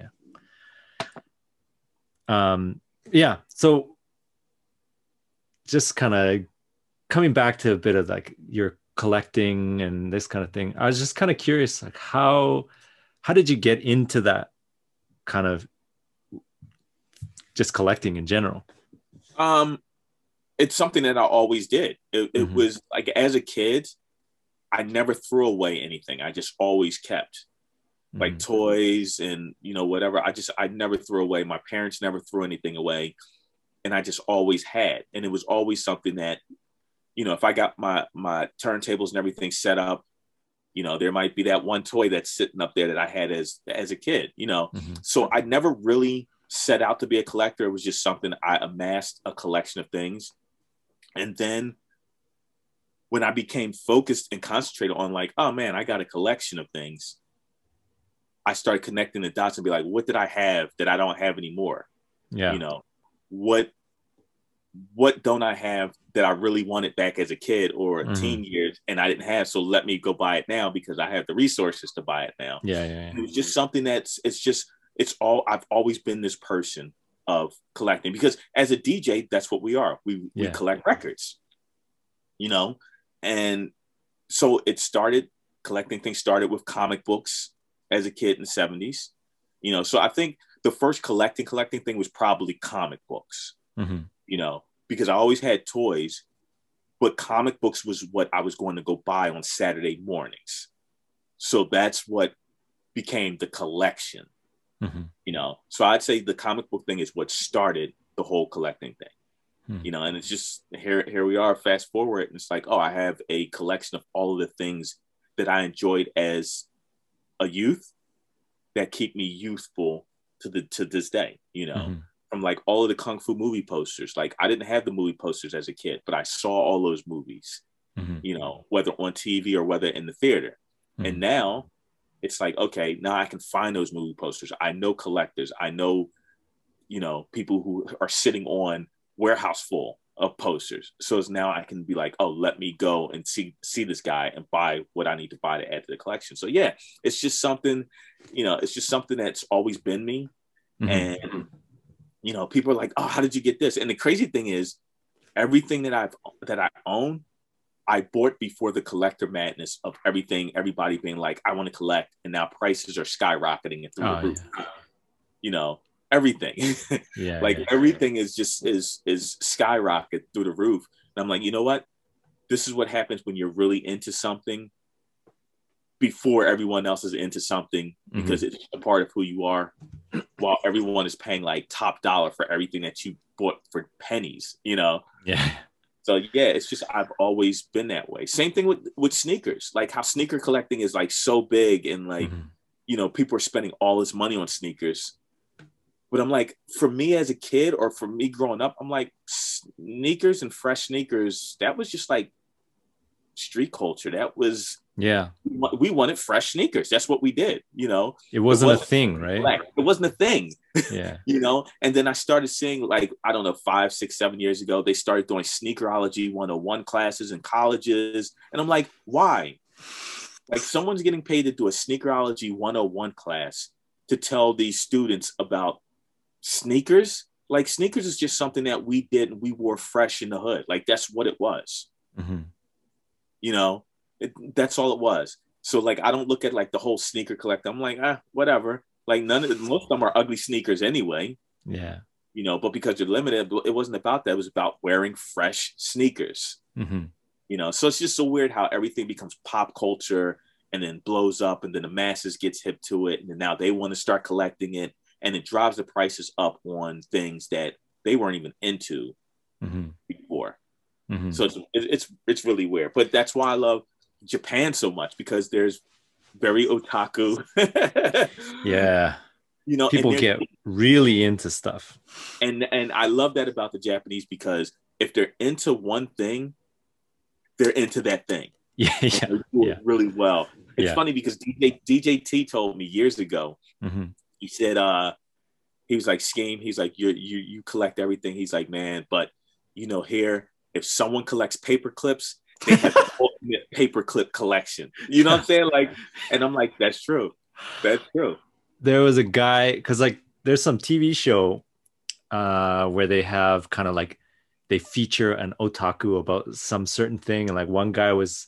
yeah. Um, yeah. So just kind of coming back to a bit of like your collecting and this kind of thing. I was just kind of curious, like how how did you get into that kind of just collecting in general? Um, it's something that I always did. It, it Mhm. was like as a kid, I never threw away anything. I just always kept like Mhm. toys and you know whatever. I just I never threw away. My parents never threw anything away, and I just always had. And it was always something that, you know, if I got my my turntables and everything set up, you know, there might be that one toy that's sitting up there that I had as as a kid. You know, Mhm. so I never really set out to be a collector. It was just something I amassed a collection of things. And then when I became focused and concentrated on like, oh man, I got a collection of things, I started connecting the dots and be like, what did I have that I don't have anymore? yeah. You know, what what don't I have that I really wanted back as a kid or Mhm. teen years and I didn't have? So let me go buy it now because I have the resources to buy it now yeah, yeah, it yeah. was just something that's it's just it's all I've always been this person of collecting because as a DJ that's what we are we we collect records you know and so it started collecting things started with comic books as a kid in the 70s you know so I think the first collecting collecting thing was probably comic books Mhm. You know, because I always had toys, but comic books was what I was going to go buy on Saturday mornings. So that's what became the collection, Mhm. you know. So I'd say the comic book thing is what started the whole collecting thing. Hmm. You know, and it's just here here we are, fast forward, and it's like, oh, I have a collection of all of the things that I enjoyed as a youth that keep me youthful to the to this day, you know Mhm. From like all of the kung fu movie posters. Like I didn't have the movie posters as a kid, but I saw all those movies, Mhm. you know, whether on TV or whether in the theater. Mhm. And now it's like, okay, now I can find those movie posters. I know collectors. I know, you know, people who are sitting on warehouse full of posters. So it's now I can be like, oh, let me go and see see this guy and buy what I need to buy to add to the collection. So yeah, it's just something, you know, it's just something that's always been me Mhm. and you know people are like oh how did you get this? And the crazy thing is everything that i've that i own i bought before the collector madness of everything everybody being like i want to collect and now prices are skyrocketing and through Oh, the roof you know everything. Yeah, like yeah. everything is just is is skyrocket through the roof. And i'm like you know what? This is what happens when you're really into something before everyone else is into something because it's a part of who you are while everyone is paying like top dollar for everything that you bought for pennies you know yeah. so yeah it's just i've always been that way same thing with with sneakers like how sneaker collecting is like so big and like Mhm. you know, people are spending all this money on sneakers. But I'm like, for me as a kid or for me growing up, I'm like, sneakers and fresh sneakers, that was just like street culture. That was, yeah. we wanted fresh sneakers. That's what we did, you know? It wasn't, wasn't a thing, right? Like, it wasn't a thing, Yeah. you know? And then I started seeing, like, I don't know, five, six, seven years ago, they started doing sneakerology 101 classes in colleges. And I'm like, why? Like, someone's getting paid to do a sneakerology 101 class to tell these students about sneakers. Like, sneakers is just something that we did and we wore fresh in the hood. Like, that's what it was, Mhm. you know? It, that's all it was. So, like, I don't look at like the whole sneaker collector. I'm like, ah, whatever. Like, none of most of them are ugly sneakers anyway Yeah. you know, but because you're limited, it wasn't about that. It was about wearing fresh sneakers, hmm you know. So it's just so weird how everything becomes pop culture and then blows up, and then the masses gets hip to it, and then now they want to start collecting it, and it drives the prices up on things that they weren't even into hmm before. hmm So it's it's it's really weird, but that's why I love Japan so much because there's very otaku. yeah. you know, People get really into stuff. and and I love that about the Japanese because if they're into one thing, they're into that thing. Yeah. Yeah. they do yeah. really well. It's Yeah. funny because DJ DJ T told me years ago. hmm He said, uh, he was like Skeme. He's like, you you you collect everything. He's like, man, but you know, here if someone collects paper clips, they have the ultimate paper clip collection. You know what I'm saying? Like, and I'm like, that's true. That's true. there was a guy because like there's some TV show uh where they have kind of like they feature an otaku about some certain thing and like one guy was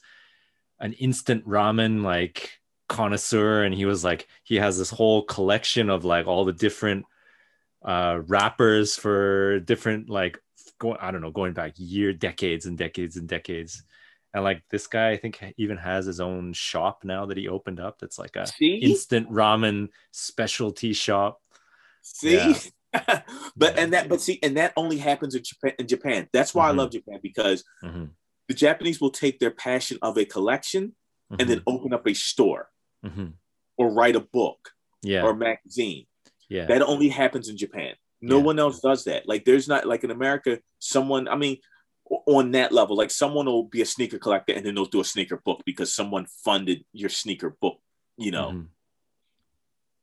an instant ramen like connoisseur and he was like he has this whole collection of like all the different uh wrappers for different like going i don't know going back year decades and decades and decades and like this guy i think even has his own shop now that he opened up that's like a See? instant ramen specialty shop See, Yeah. but and that but see, and that only happens in Japan. In Japan, that's why Mhm. I love Japan because Mhm, the Japanese will take their passion of a collection and then open up a store mhm. or write a book yeah or magazine. yeah That only happens in Japan. No Yeah. one else does that. Like there's not like in America, someone. I mean, on that level, like someone will be a sneaker collector and then they'll do a sneaker book because someone funded your sneaker book. You know, Mhm.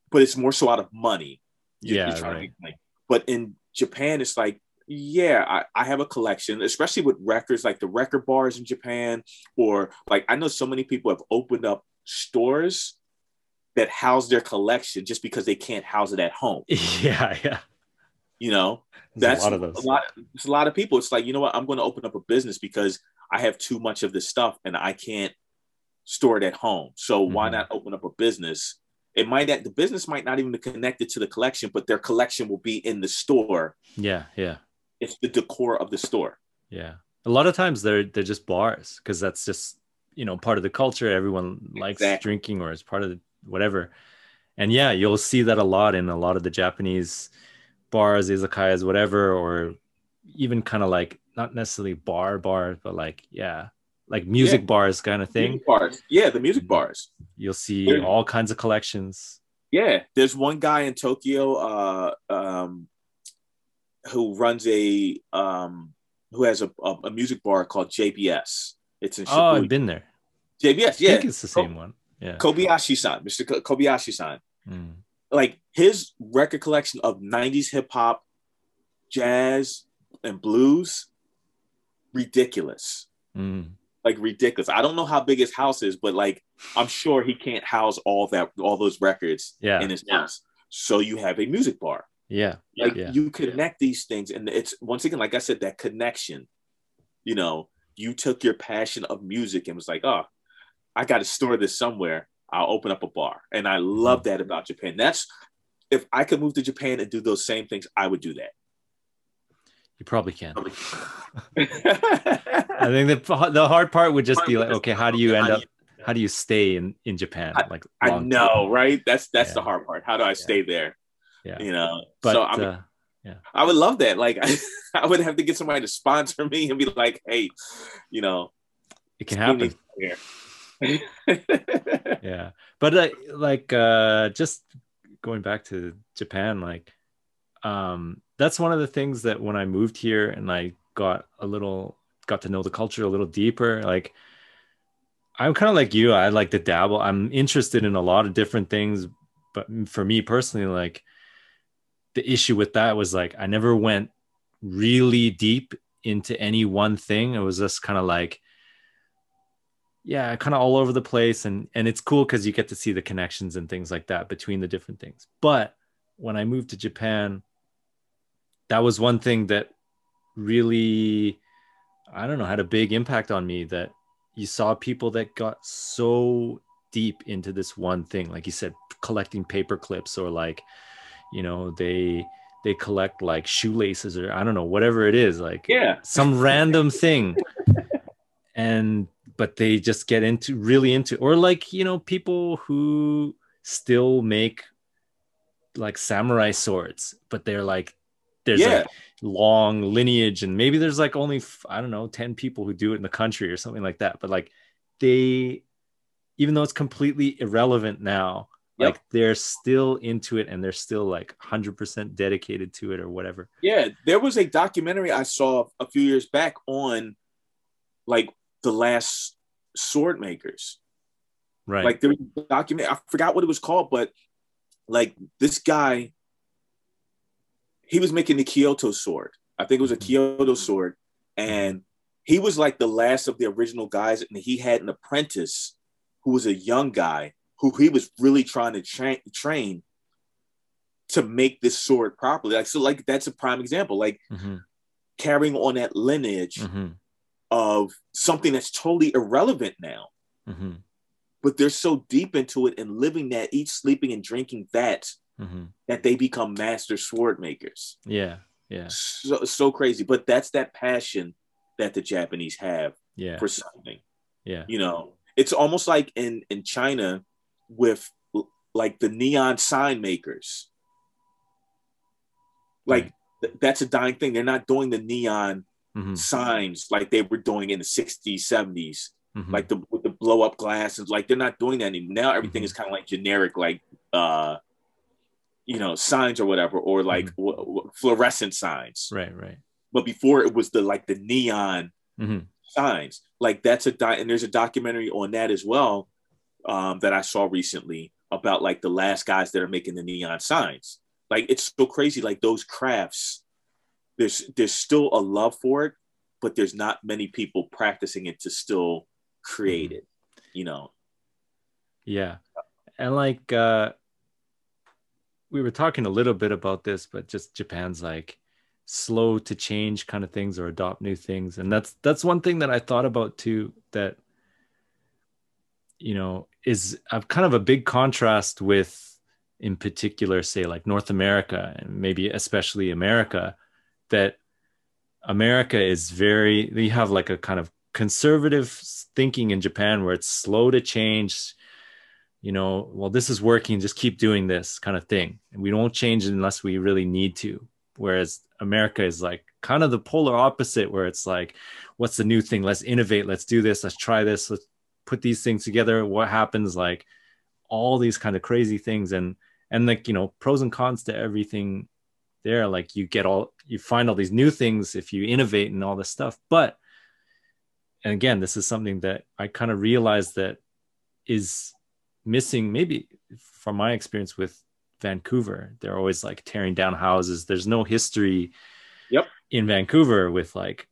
but it's more so out of money. You- Yeah, you're right. But in Japan, it's like, yeah, I, I have a collection, especially with records, like the record bars in Japan, or like I know so many people have opened up stores that house their collection just because they can't house it at home. yeah yeah You know, that's a lot of those A lot, there's a lot of people. It's like, you know what? I'm going to open up a business because I have too much of this stuff and I can't store it at home. So why Mhm. not open up a business? It might not, the business might not even be connected to the collection, but their collection will be in the store. yeah yeah It's the decor of the store. Yeah. A lot of times they're they're just bars because that's just you know part of the culture. Everyone likes Exactly. drinking or it's part of the, whatever. And yeah, you'll see that a lot in a lot of the Japanese bars, izakayas, whatever, or even kind of like not necessarily bar bars, but like yeah, like music Yeah. bars kind of thing. Music bars. Yeah, the music bars. You'll see There- all kinds of collections. Yeah, there's one guy in Tokyo uh, um, who runs a um, who has a, a, a music bar called JBS. It's in Oh, I've been there. JBS. I Yeah, think it's the same one. Yeah. Kobayashi-san, Mr. Kobayashi-san. Mm. Like his record collection of 90s hip hop, jazz, and blues, ridiculous. Mm. Like ridiculous. I don't know how big his house is, but like I'm sure he can't house all that all those records Yeah. in his house. So you have a music bar. Yeah. Like Yeah. you connect these things, and it's once again, like I said, that connection. You know, you took your passion of music and was like, oh, I got to store this somewhere. I'll open up a bar, and I Mm-hmm. love that about Japan. That's if I could move to Japan and do those same things, I would do that. You probably can. I think the the hard part would just be like, okay, how do you end up? How do you stay in in Japan? Like I know, term? right? That's that's the hard part. How do I stay there? Yeah. You know, But so I mean, uh, I would love that. Like, I, I would have to get somebody to sponsor me and be like, "Hey, you know, it can happen. here." Yeah, but like like uh, just going back to Japan, like um, that's one of the things that when I moved here and I got a little got to know the culture a little deeper, like. I'm kind of like you. I like to dabble. I'm interested in a lot of different things, but for me personally, like the issue with that was like I never went really deep into any one thing. It was just kind of like, yeah, kind of all over the place, and and it's cool because you get to see the connections and things like that between the different things. But when I moved to Japan, that was one thing that really, I don't know, had a big impact on me. That you saw people that got so deep into this one thing, like you said, collecting paper clips or like you know they they collect like shoelaces or i don't know whatever it is like yeah, some random thing and but they just get into really into or like you know people who still make like samurai swords but they're like there's yeah, like long lineage and maybe there's like only i don't know 10 people who do it in the country or something like that but like they even though it's completely irrelevant now Yep. like they're still into it and they're still like 100% dedicated to it or whatever yeah. There was a documentary I saw a few years back on like the last sword makers. right Like there was a document. I forgot what it was called, but like this guy, he was making the Kyoto sword. I think it was a Mhm. Kyoto sword, and he was like the last of the original guys, and he had an apprentice who was a young guy who he was really trying to tra- train, to make this sword properly. Like so, like that's a prime example. Like Mm-hmm. carrying on that lineage Mm-hmm. Of something that's totally irrelevant now, Mm-hmm. but they're so deep into it and living that, each sleeping, and drinking that Mm-hmm. that they become master sword makers. Yeah. Yeah. So so crazy, but that's that passion that the Japanese have Yeah. for something. Yeah. You know, it's almost like in in China with like the neon sign makers. Like Right. th- that's a dying thing. They're not doing the neon Mm-hmm. signs like they were doing in the 60s, 70s, Mm-hmm. like the with the blow up glasses. Like they're not doing that anymore. Now everything Mhm. is kind of like generic, like uh you know, signs or whatever, or like w- w- fluorescent signs. right. Right. But before it was the like the neon Mm-hmm. signs. Like that's a di- and there's a documentary on that as well um, that I saw recently about like the last guys that are making the neon signs. Like it's so crazy. Like those crafts, there's there's still a love for it, but there's not many people practicing it to still create it. You know. Yeah. And like uh we were talking a little bit about this, but just Japan's like slow to change kind of things or adopt new things. And that's that's one thing that I thought about too that you know is a kind of a big contrast with in particular say like North America and maybe especially America that America is very you have like a kind of conservative thinking in Japan where it's slow to change you know well this is working just keep doing this kind of thing. And we don't change unless we really need to. Whereas America is like kind of the polar opposite where it's like what's the new thing? Let's innovate. Let's do this. Let's try this. Let's put these things together. What happens? Like all these kind of crazy things. And and like you know pros and cons to everything there like you get all you find all these new things if you innovate and all this stuff but and again this is something that i kind of realized that is missing maybe from my experience with vancouver they're always like tearing down houses there's no history Yep. in vancouver with like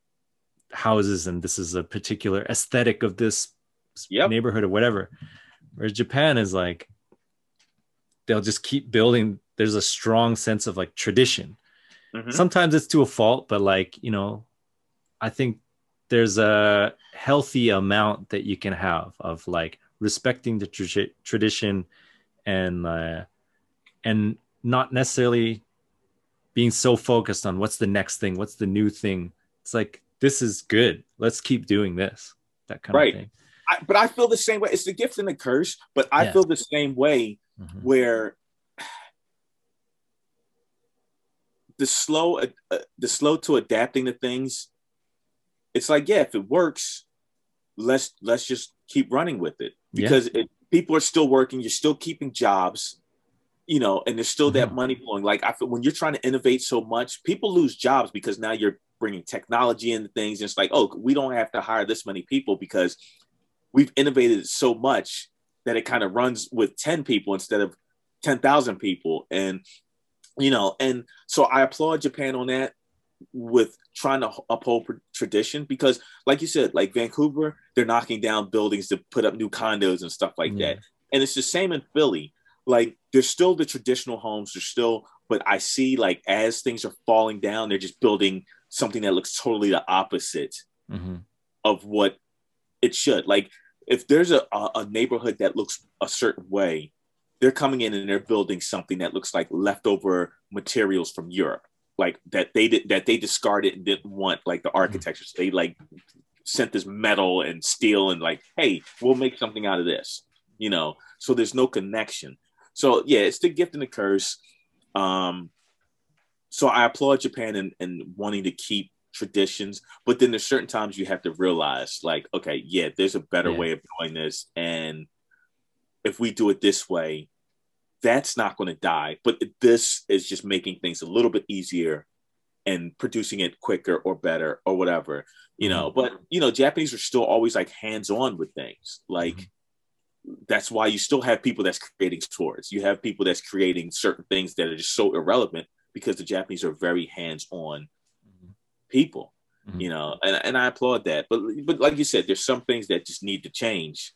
houses and this is a particular aesthetic of this Yep. neighborhood or whatever whereas japan is like they'll just keep building there's a strong sense of like tradition Mhm. sometimes it's to a fault but like you know i think there's a healthy amount that you can have of like respecting the tra- tradition and uh, and not necessarily being so focused on what's the next thing what's the new thing it's like this is good let's keep doing this that kind Right. of thing I, but I feel the same way. It's the gift and the curse, but I Yeah. feel the same way Mhm. where the slow uh, the slow to adapting to things it's like yeah if it works let's let's just keep running with it Yeah. because it, people are still working you're still keeping jobs you know and there's still that Mhm. money flowing like i feel when you're trying to innovate so much people lose jobs because now you're bringing technology into things and it's like oh we don't have to hire this many people because we've innovated so much that it kind of runs with 10 people instead of 10,000 people and you know and so i applaud japan on that with trying to uphold tradition because like you said like vancouver they're knocking down buildings to put up new condos and stuff like Yeah. that and it's the same in philly like there's still the traditional homes there's still but i see like as things are falling down they're just building something that looks totally the opposite Mhm. of what it should. Like if there's a, a neighborhood that looks a certain way, they're coming in and they're building something that looks like leftover materials from Europe, like that they did that they discarded and didn't want like the architecture. So they like sent this metal and steel and like, hey, we'll make something out of this, you know. So there's no connection. So yeah, it's the gift and the curse. Um, so I applaud Japan in, in wanting to keep traditions, but then there's certain times you have to realize, like, okay, yeah, there's a better Yeah. way of doing this, and if we do it this way, that's not going to die. But this is just making things a little bit easier and producing it quicker or better or whatever, you know. But you know, Japanese are still always like hands on with things, like. That's why you still have people that's creating swords. You have people that's creating certain things that are just so irrelevant because the Japanese are very hands-on Mhm. people, Mhm. you know, and, and I applaud that. But but like you said, there's some things that just need to change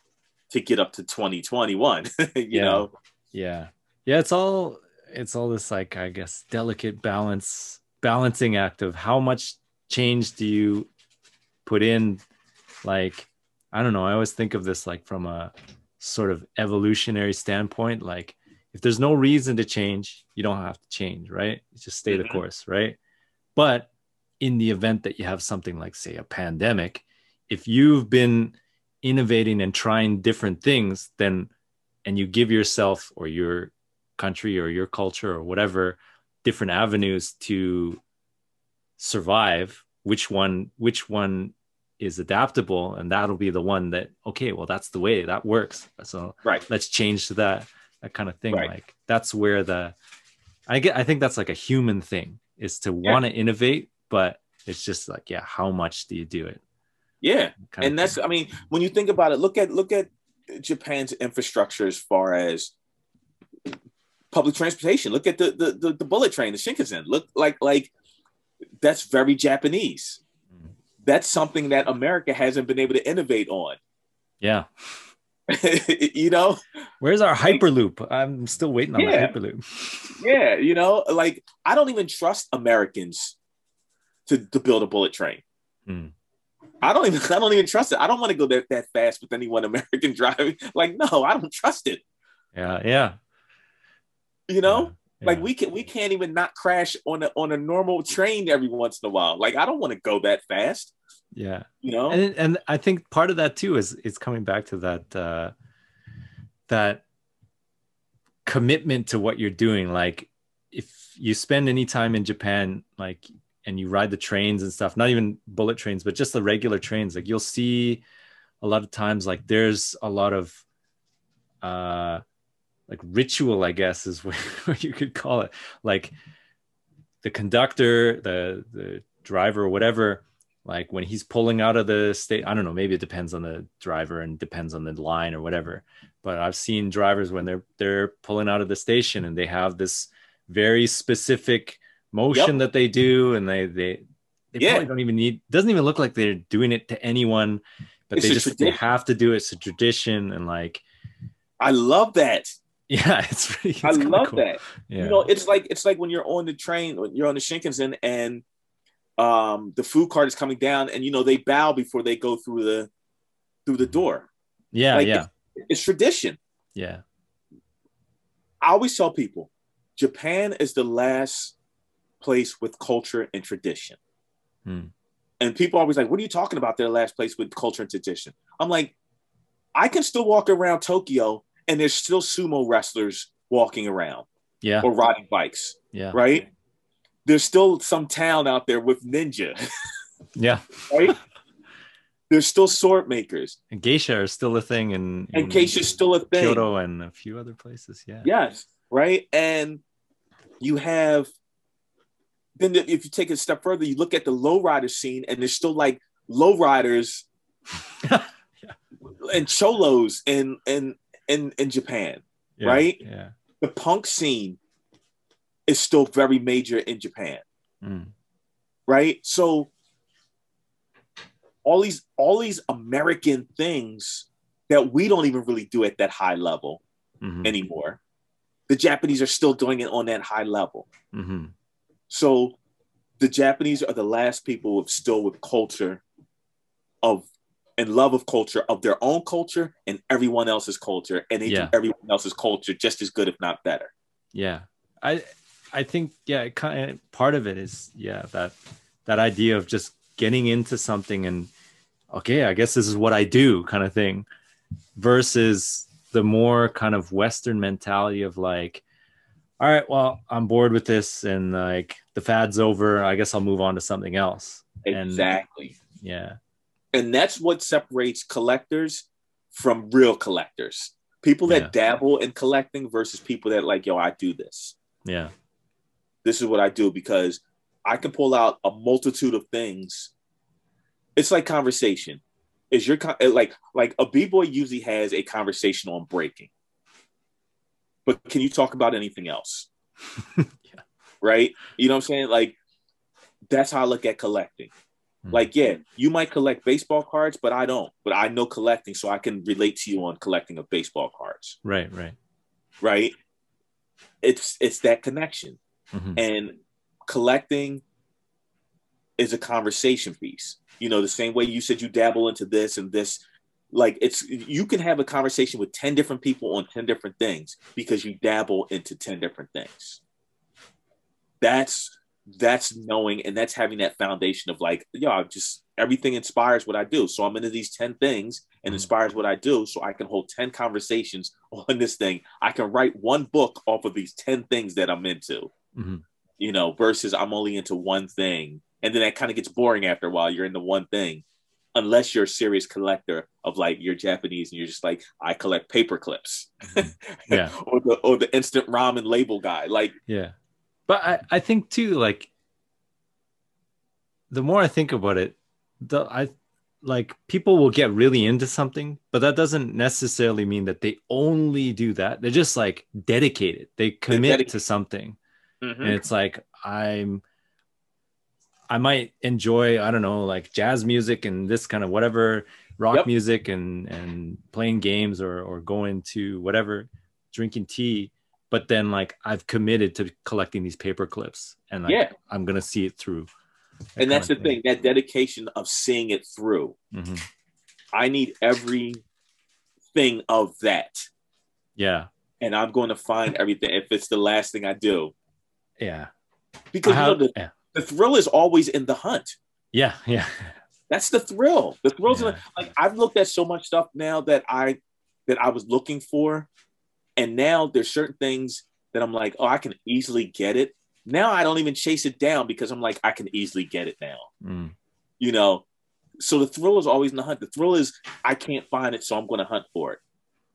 to get up to 2021, you Yeah. know. Yeah. Yeah, it's all it's all this like I guess delicate balance balancing act of how much change do you put in like I don't know, I always think of this like from a sort of evolutionary standpoint like if there's no reason to change, you don't have to change, right? Just stay the Mhm. course, right? But in the event that you have something like say a pandemic, if you've been innovating and trying different things, then and you give yourself or your country or your culture or whatever different avenues to survive which one which one is adaptable and that'll be the one that okay well that's the way that works so Right. let's change to that that kind of thing Right. like that's where the i get i think that's like a human thing is to Yeah. want to innovate but it's just like yeah how much do you do it Yeah. kind and that's i mean when you think about it look at look at japan's infrastructure as far as public transportation. Look at the the, the, the bullet train the shinkansen. Look like like that's very japanese. Mm. that's something that america hasn't been able to innovate on. Yeah. You know? Where's our hyperloop? I'm still waiting on Yeah. the hyperloop. Yeah you know? Like i don't even trust americans to, to build a bullet train. Hmm. I don't even I don't even trust it. I don't want to go that, that fast with anyone American driving. Like, no, I don't trust it. yeah yeah You know? Yeah, Like we can we can't even not crash on a on a normal train every once in a while. Like I don't want to go that fast. yeah You know? and and I think part of that too is is coming back to that uh, that commitment to what you're doing. Like if you spend any time in Japan, like and you ride the trains and stuff, not even bullet trains, but just the regular trains, like you'll see a lot of times like there's a lot of uh like ritual, I guess is what, what you could call it. Like the conductor, the the driver, or whatever, like when he's pulling out of the state i don't know maybe it depends on the driver and depends on the line or whatever but i've seen drivers when they're they're pulling out of the station and they have this very specific motion Yep. that they do and they they they Yeah. probably don't even need doesn't even look like they're doing it to anyone but It's they just they have to do it it's a tradition and like I love that. yeah it's pretty it's I love cool. that. yeah You know, it's like it's like when you're on the train, when you're on the Shinkansen and um the food cart is coming down and you know they bow before they go through the through the door. yeah like, yeah It's tradition. yeah I always tell people Japan is the last place with culture and tradition. Hmm. And people always like, what are you talking about? Their last place with culture and tradition. I'm like, I can still walk around Tokyo and there's still sumo wrestlers walking around yeah or riding bikes, yeah right? There's still some town out there with ninja, yeah right? there's still sword makers. and geisha are still a thing in, And in Geisha's still a thing. Kyoto and a few other places. Yeah. Yes, right. And you have then the- if you take it a step further, you look at the lowrider scene, and there's still like lowriders and cholos in in in in Japan. Yeah, Right? Yeah. The punk scene is still very major in Japan, Mm. right? So all these all these American things that we don't even really do at that high level Mhm. anymore. The Japanese are still doing it on that high level. Mhm. So the Japanese are the last people with still with culture of and love of culture of their own culture and everyone else's culture, and they Yeah. do everyone else's culture just as good, if not better. Yeah. I I think yeah, it kind of, part of it is yeah that that idea of just getting into something and okay, I guess this is what I do kind of thing, versus the more kind of Western mentality of like, all right, well, I'm bored with this and like the fad's over. I guess I'll move on to something else. And- Exactly. Yeah. And that's what separates collectors from real collectors. People that Yeah. dabble in collecting versus people that like, yo, I do this. Yeah. this is what I do because I can pull out a multitude of things. It's like conversation. Is your con- like like a b boy usually has a conversation on breaking, but can you talk about anything else? Yeah. Right. You know what I'm saying? Like that's how I look at collecting. Mhm. Like yeah, you might collect baseball cards, but I don't. But I know collecting, so I can relate to you on collecting of baseball cards Right. Right. right? it's it's that connection Mhm. and collecting is a conversation piece you know the same way you said you dabble into this and this like it's you can have a conversation with 10 different people on 10 different things because you dabble into 10 different things. That's that's knowing and that's having that foundation of like yeah just everything inspires what i do. So i'm into these 10 things and inspires what i do so i can hold 10 conversations on this thing. I can write one book off of these 10 things that i'm into Mhm. you know versus i'm only into one thing. And then that kind of gets boring after a while. You're into one thing unless you're a serious collector of like you're japanese and you're just like i collect paper clips Yeah. or the or the instant ramen label guy like Yeah. But I, I think too, like the more I think about it, the I like people will get really into something, but that doesn't necessarily mean that they only do that. They're just like dedicated. They commit dedicated. to something. mhm. And it's like I'm I might enjoy, I don't know, like jazz music and this kind of whatever rock Yep. music and and playing games or or going to whatever, drinking tea. But then like I've committed to collecting these paper clips and like Yeah. I'm gonna see it through. and that's the thing that dedication of seeing it through hmm i need every thing of that Yeah. and i'm going to find everything if it's the last thing i do Yeah. because I you know, the, yeah. The thrill is always in the hunt Yeah. Yeah. that's the thrill the thrills in Yeah. the, like i've looked at so much stuff now that i that i was looking for and now there's certain things that i'm like oh i can easily get it now i don't even chase it down because i'm like i can easily get it now Mm. you know so the thrill is always in the hunt the thrill is i can't find it so i'm going to hunt for it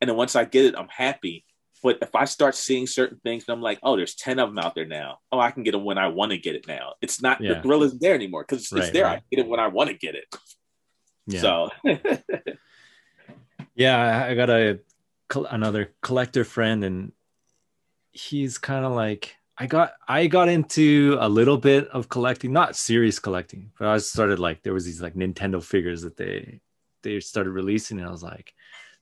and then once i get it i'm happy but if i start seeing certain things and i'm like oh there's 10 of them out there now oh i can get them when i want to get it now it's not Yeah. the thrill isn't there anymore because it's, Right, there right. i get it when i want to get it Yeah. so Yeah, I- I got a another collector friend, and he's kind of like I got I got into a little bit of collecting, not serious collecting, but I started like there was these like Nintendo figures that they they started releasing, and I was like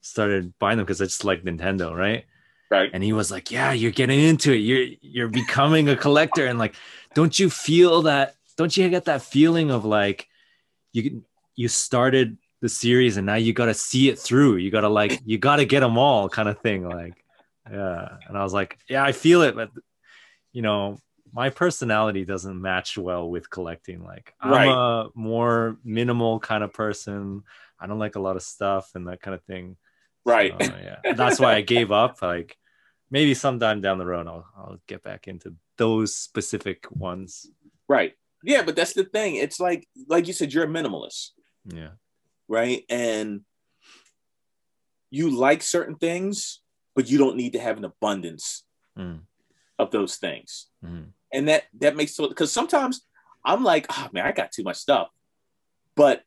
started buying them because I just like Nintendo, right? Right And he was like, "Yeah, you're getting into it. You're you're becoming a collector, and like, don't you feel that? Don't you get that feeling of like you you started the series and now you got to see it through. You got to like you got to get them all, kind of thing. Like, yeah." And I was like, "Yeah, I feel it, but you know." My personality doesn't match well with collecting. Like I'm a more minimal kind of person. I don't like a lot of stuff and that kind of thing. right So, yeah, that's why I gave up. Like maybe sometime down the road, I'll I'll get back into those specific ones. right. Yeah but that's the thing. It's like like you said you're a minimalist. Yeah, right? And you like certain things but you don't need to have an abundance Mm. of those things. Mhm. and that that makes so because sometimes i'm like oh man i got too much stuff. But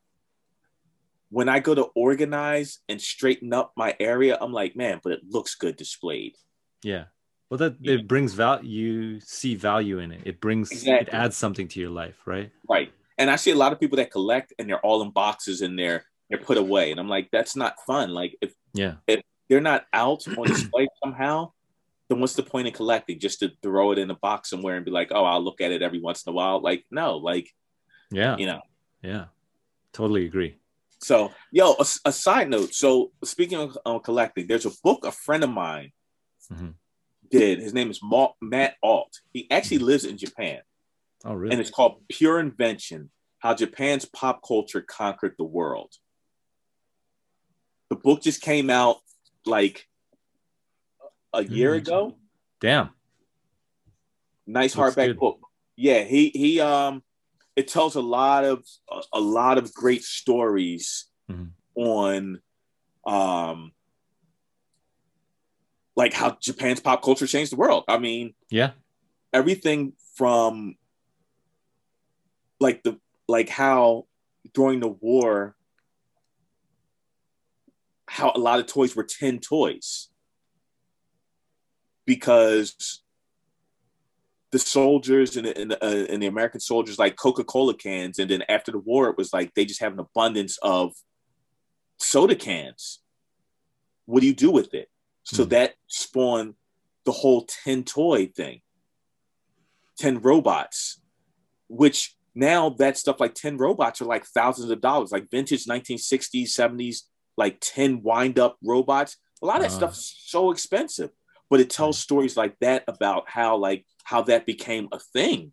when i go to organize and straighten up my area i'm like man but it looks good displayed yeah. Well, that Yeah. it brings value. You see value in it. It brings it adds something to your life, right? right and i see a lot of people that collect and they're all in boxes and they're they're put away and i'm like that's not fun like if Yeah, if they're not out on display somehow then what's the point in collecting just to throw it in a box somewhere and be like oh i'll look at it every once in a while like no like yeah, you know yeah. Totally agree. So, yo, a, a side note. So, speaking of um, collecting, there's a book a friend of mine Mhm. did. His name is Ma- Matt Alt. He actually lives in Japan, Oh, really? and it's called Pure Invention How Japan's Pop Culture Conquered the World. The book just came out like a year Mhm. ago. Damn. Nice Looks hardback good. book. Yeah, he he um it tells a lot of a, a lot of great stories Mhm. on um like how Japan's pop culture changed the world. I mean, Yeah. everything from like the like how during the war how a lot of toys were 10 toys because the soldiers and the, and, the, uh, and the American soldiers like Coca-Cola cans and then after the war it was like they just have an abundance of soda cans what do you do with it so Hmm. that spawned the whole 10 toy thing 10 robots which now that stuff like 10 robots are like thousands of dollars like vintage 1960s 70s like 10 wind up robots a lot of that Uh. stuff's so expensive but it tells stories like that about how like how that became a thing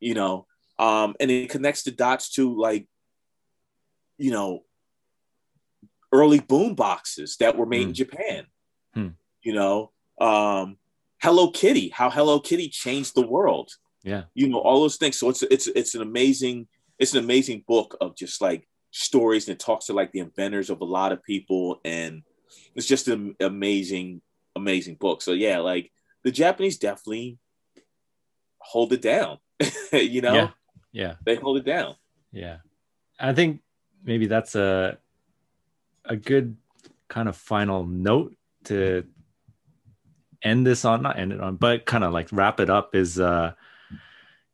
you know um and it connects the dots to like you know early boom boxes that were made in Hmm. japan Hmm. you know um hello kitty how hello kitty changed the world Yeah. you know all those things so it's it's it's an amazing it's an amazing book of just like stories and it talks to like the inventors of a lot of people and it's just an amazing amazing book so yeah like the japanese definitely hold it down you know Yeah. Yeah. they hold it down Yeah. I think maybe that's a a good kind of final note to end this on, not end it on, but kind of like wrap it up is uh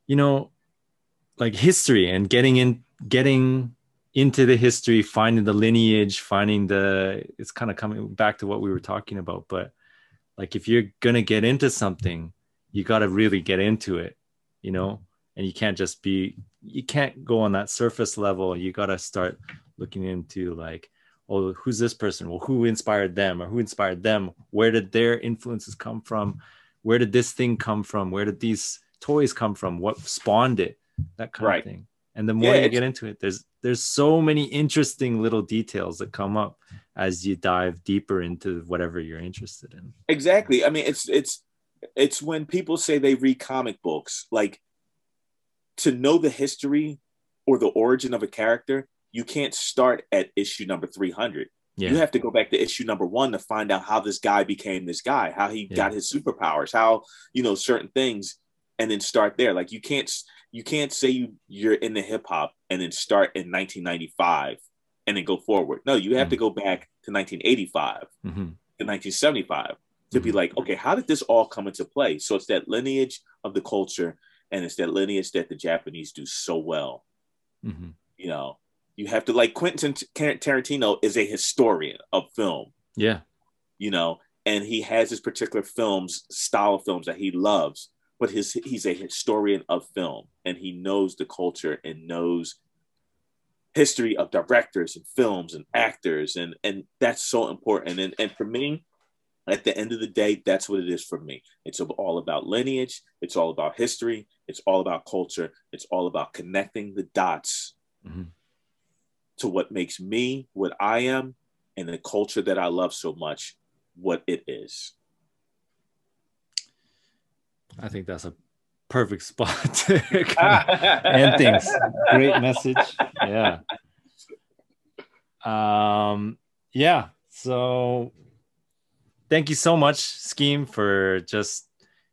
you know like history and getting in getting into the history, finding the lineage, finding the it's kind of coming back to what we were talking about, but like if you're gonna get into something, you gotta really get into it, you know, and you can't just be you can't go on that surface level. You got to start looking into like oh who's this person? Well who inspired them? Or who inspired them? Where did their influences come from? Where did this thing come from? Where did these toys come from? What spawned it? That kind Right. of thing. And the more Yeah, you get into it there's there's so many interesting little details that come up as you dive deeper into whatever you're interested in. Exactly. I mean it's it's it's when people say they read comic books like to know the history or the origin of a character you can't start at issue number 300 yeah you have to go back to issue number one to find out how this guy became this guy how he Yeah. got his superpowers how you know certain things and then start there like you can't you can't say you you're in the hip-hop and then start in 1995 and then go forward no you have to go back to 1985 Mhm. to 1975 to be Mhm. like, okay, how did this all come into play? So it's that lineage of the culture, and it's that lineage that the Japanese do so well. Mhm. You know, you have to like Quentin Tarantino is a historian of film. yeah. You know, and he has his particular films style of films that he loves, but his he's a historian of film, and he knows the culture and knows history of directors and films and actors and and that's so important. And and for me at the end of the day that's what it is for me. It's all about lineage. It's all about history. It's all about culture. It's all about connecting the dots Mhm. To what makes me what i am and the culture that i love so much what it is i think that's a perfect spot to kinda and things. Great message. Yeah. Um, yeah. So thank you so much, Skeme, for just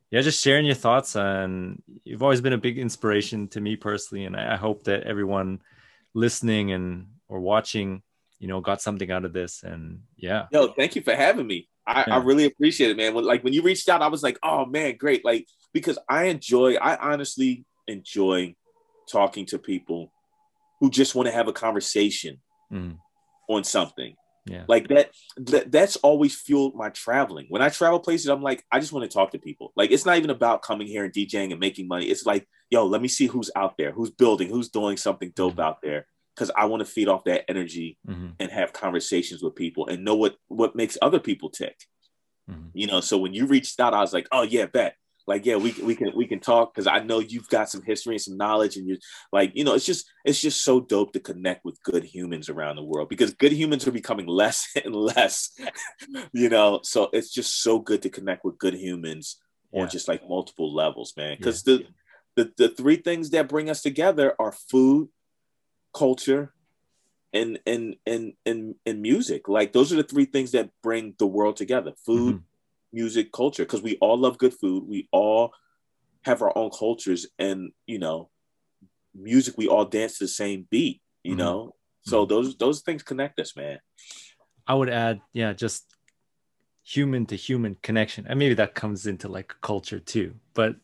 yeah, just sharing your thoughts. And you've always been a big inspiration to me personally. And I I hope that everyone listening and or watching, you know, got something out of this. And yeah. Yo, thank you for having me. I, Yeah. I really appreciate it, man. When, like when you reached out, I was like, oh man, great. Like because I enjoy, I honestly enjoy talking to people who just want to have a conversation Mhm. on something. Yeah. Like that, that that's always fueled my traveling. When I travel places, I'm like, I just want to talk to people. Like it's not even about coming here and DJing and making money. It's like, yo, let me see who's out there, who's building, who's doing something dope Mhm. out there. Cause I want to feed off that energy Mhm. and have conversations with people and know what what makes other people tick. Mhm. You know, so when you reached out, I was like, oh yeah, bet. Like, yeah, we, we can we can talk because I know you've got some history and some knowledge, and you're like, you know, it's just it's just so dope to connect with good humans around the world because good humans are becoming less and less, you know. So it's just so good to connect with good humans Yeah. on just like multiple levels, man. Because the, the the three things that bring us together are food, culture, and and and and and music. Like those are the three things that bring the world together: food, Mhm. music, culture. Because we all love good food. We all have our own cultures, and you know, music. We all dance to the same beat. You Mhm. know, so those those things connect us, man. I would add, yeah, just human to human connection. And maybe that comes into like culture too. But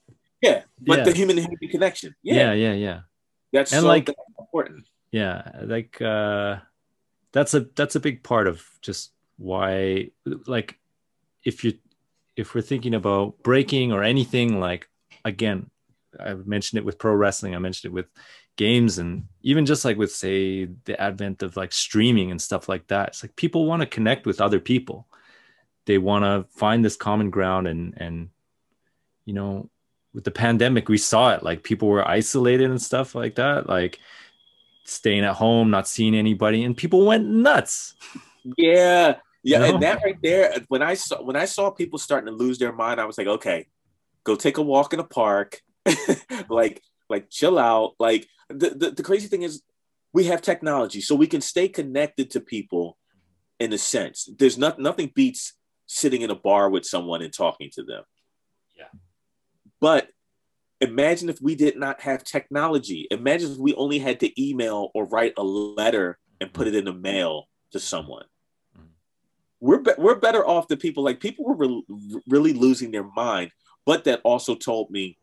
Yeah, but Yeah. the human human connection. yeah, Yeah, yeah, yeah. that's And so like- important. Yeah. Like uh that's a that's a big part of just why like if you if we're thinking about breaking or anything like again i've mentioned it with pro wrestling i mentioned it with games and even just like with say the advent of like streaming and stuff like that it's like people want to connect with other people they want to find this common ground and and you know with the pandemic we saw it like people were isolated and stuff like that like staying at home not seeing anybody and people went nuts Yeah, yeah, You know? and that right there, when I saw when I saw people starting to lose their mind, I was like, okay, go take a walk in the park, like like chill out. Like the, the the crazy thing is, we have technology, so we can stay connected to people. In a sense, there's not nothing beats sitting in a bar with someone and talking to them. Yeah. But imagine if we did not have technology. Imagine if we only had to email or write a letter and put it in the mm-hmm. mail to someone. Mm-hmm. We're be- we're better off than people like people were re- really losing their mind but that also told me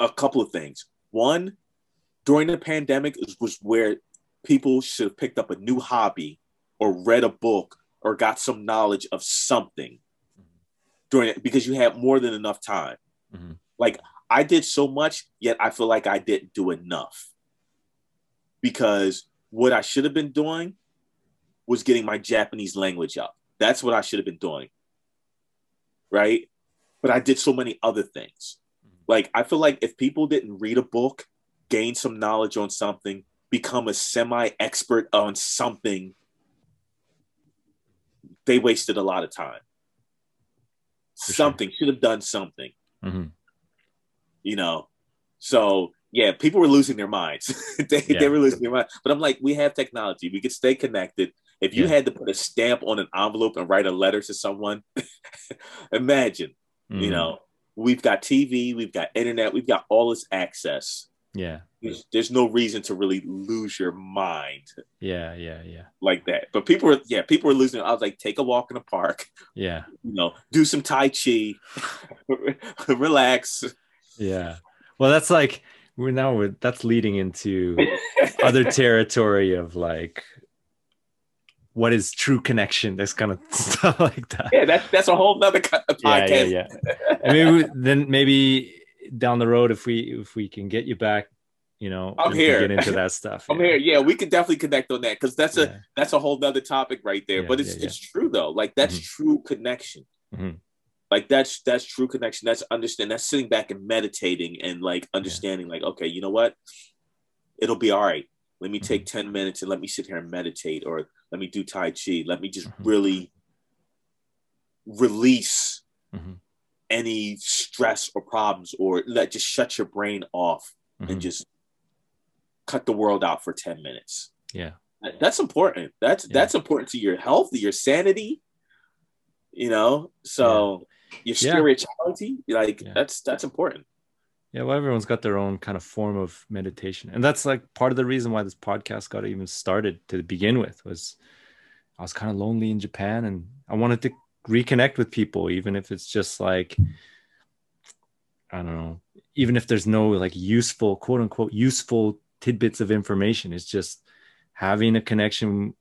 a couple of things. One during the pandemic was where people should have picked up a new hobby or read a book or got some knowledge of something mm-hmm. during it because you had more than enough time Mhm. like i did so much yet i feel like i didn't do enough because what i should have been doing was getting my Japanese language up. That's what I should have been doing. Right? But I did so many other things. Like I feel like if people didn't read a book, gain some knowledge on something, become a semi-expert on something, they wasted a lot of time. For sure. Something should have done something, Mhm. you know. So yeah, people were losing their minds. they, Yeah. they were losing their mind. But I'm like, we have technology. We could stay connected. If you Yeah. had to put a stamp on an envelope and write a letter to someone, imagine, you Mhm. know, we've got TV, we've got internet, we've got all this access. yeah There's, there's no reason to really lose your mind yeah yeah yeah like that. But people were, yeah, people were losing. I was like, take a walk in the park, yeah you know, do some Tai Chi, relax. yeah well that's like we're now we're, that's leading into other territory of like what is true connection this kind of stuff like that Yeah, that's that's a whole nother co- yeah podcast. yeah yeah and maybe we- then maybe down the road if we if we can get you back you know I'm here. get into that stuff I'm yeah. here. Yeah, we could definitely connect on that because that's a Yeah. that's a whole nother topic right there. Yeah, but it's it's true though. Like that's Mhm. true connection. Mhm. Like that's that's true connection. That's understand. That's sitting back and meditating and like understanding. Like okay, you know what? It'll be all right. Let me Mm-hmm. take ten minutes and let me sit here and meditate, or let me do tai chi. Let me just Mhm. really release Mhm. any stress or problems, or let just shut your brain off Mhm. and just cut the world out for 10 minutes. yeah That's important. That's Yeah. that's important to your health, your sanity, you know. So your Yeah. spirituality, like Yeah. that's that's important. Yeah, well, everyone's got their own kind of form of meditation, and that's like part of the reason why this podcast got even started to begin with. Was I was kind of lonely in Japan, and I wanted to reconnect with people, even if it's just like I don't know, even if there's no like useful quote unquote useful tidbits of information. It's just having a connection,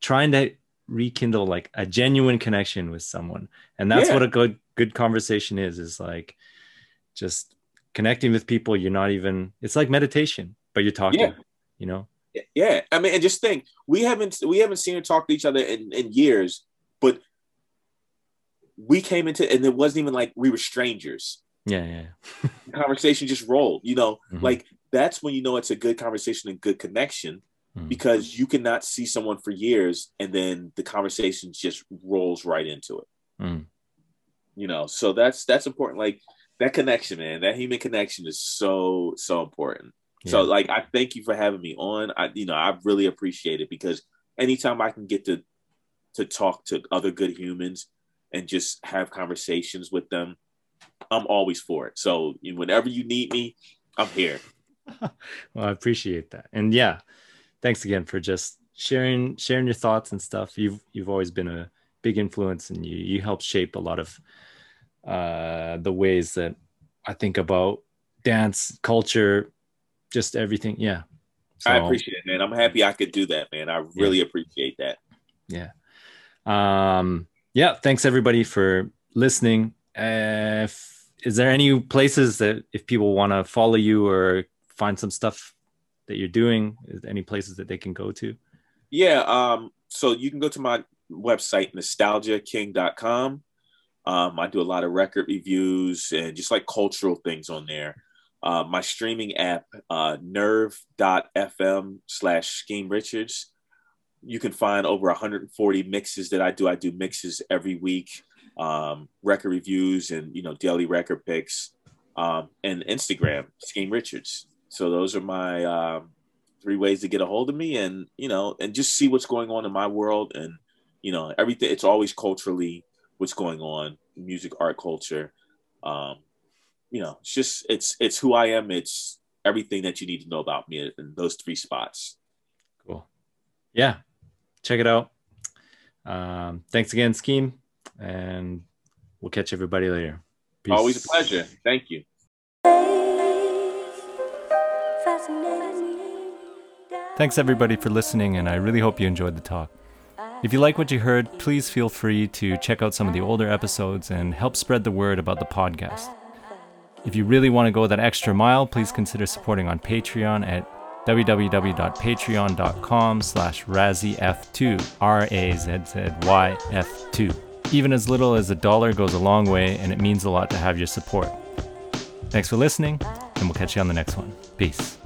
trying to rekindle like a genuine connection with someone, and that's Yeah. what a good good conversation is. Is like just connecting with people you're not even it's like meditation but you're talking Yeah. you know Yeah, I mean, and just think we haven't we haven't seen or talked to each other in, in years, but we came into and it wasn't even like we were strangers. yeah yeah conversation just rolled, you know. Mhm. Like that's when you know it's a good conversation and good connection Mhm. because you cannot see someone for years and then the conversation just rolls right into it. Mhm. You know, so that's that's important. Like that connection, man, that human connection is so so important. So like I thank you for having me on. I you know, I really appreciate it because anytime I can get to to talk to other good humans and just have conversations with them, I'm always for it. So whenever you need me, I'm here. well i appreciate that. And yeah thanks again for just sharing sharing your thoughts and stuff. You've you've always been a big influence and you you help shape a lot of uh the ways that i think about dance culture just everything. Yeah. I appreciate it, man. I'm happy I could do that, man. I really appreciate that. yeah. Um yeah thanks everybody for listening, uh, if, is there any places that if people want to follow you or find some stuff that you're doing, any places that they can go to? Yeah. Um, so you can go to my website, nostalgiaking.com. Um, I do a lot of record reviews and just like cultural things on there. Uh, my streaming app, uh, nerve.fm slash skeme richards. You can find over 140 mixes that I do. I do mixes every week, um, record reviews and, you know, daily record picks, um, and Instagram, skeme richards. So those are my, um, three ways to get a hold of me and, you know, and just see what's going on in my world and, you know, everything. It's always culturally what's going on, music, art, culture. Um, you know, it's just it's it's who I am. It's everything that you need to know about me in those three spots. Cool. Yeah, check it out. Um, thanks again, Skeme, and we'll catch everybody later. Peace. Always a pleasure. Thank you. Thanks everybody for listening, and I really hope you enjoyed the talk. If you like what you heard, please feel free to check out some of the older episodes and help spread the word about the podcast. If you really want to go that extra mile, please consider supporting on Patreon at www.patreon.com slash razzyf2, R-A-Z-Z-Y-F2. Even as little as a dollar goes a long way, and it means a lot to have your support. Thanks for listening, and we'll catch you on the next one. Peace.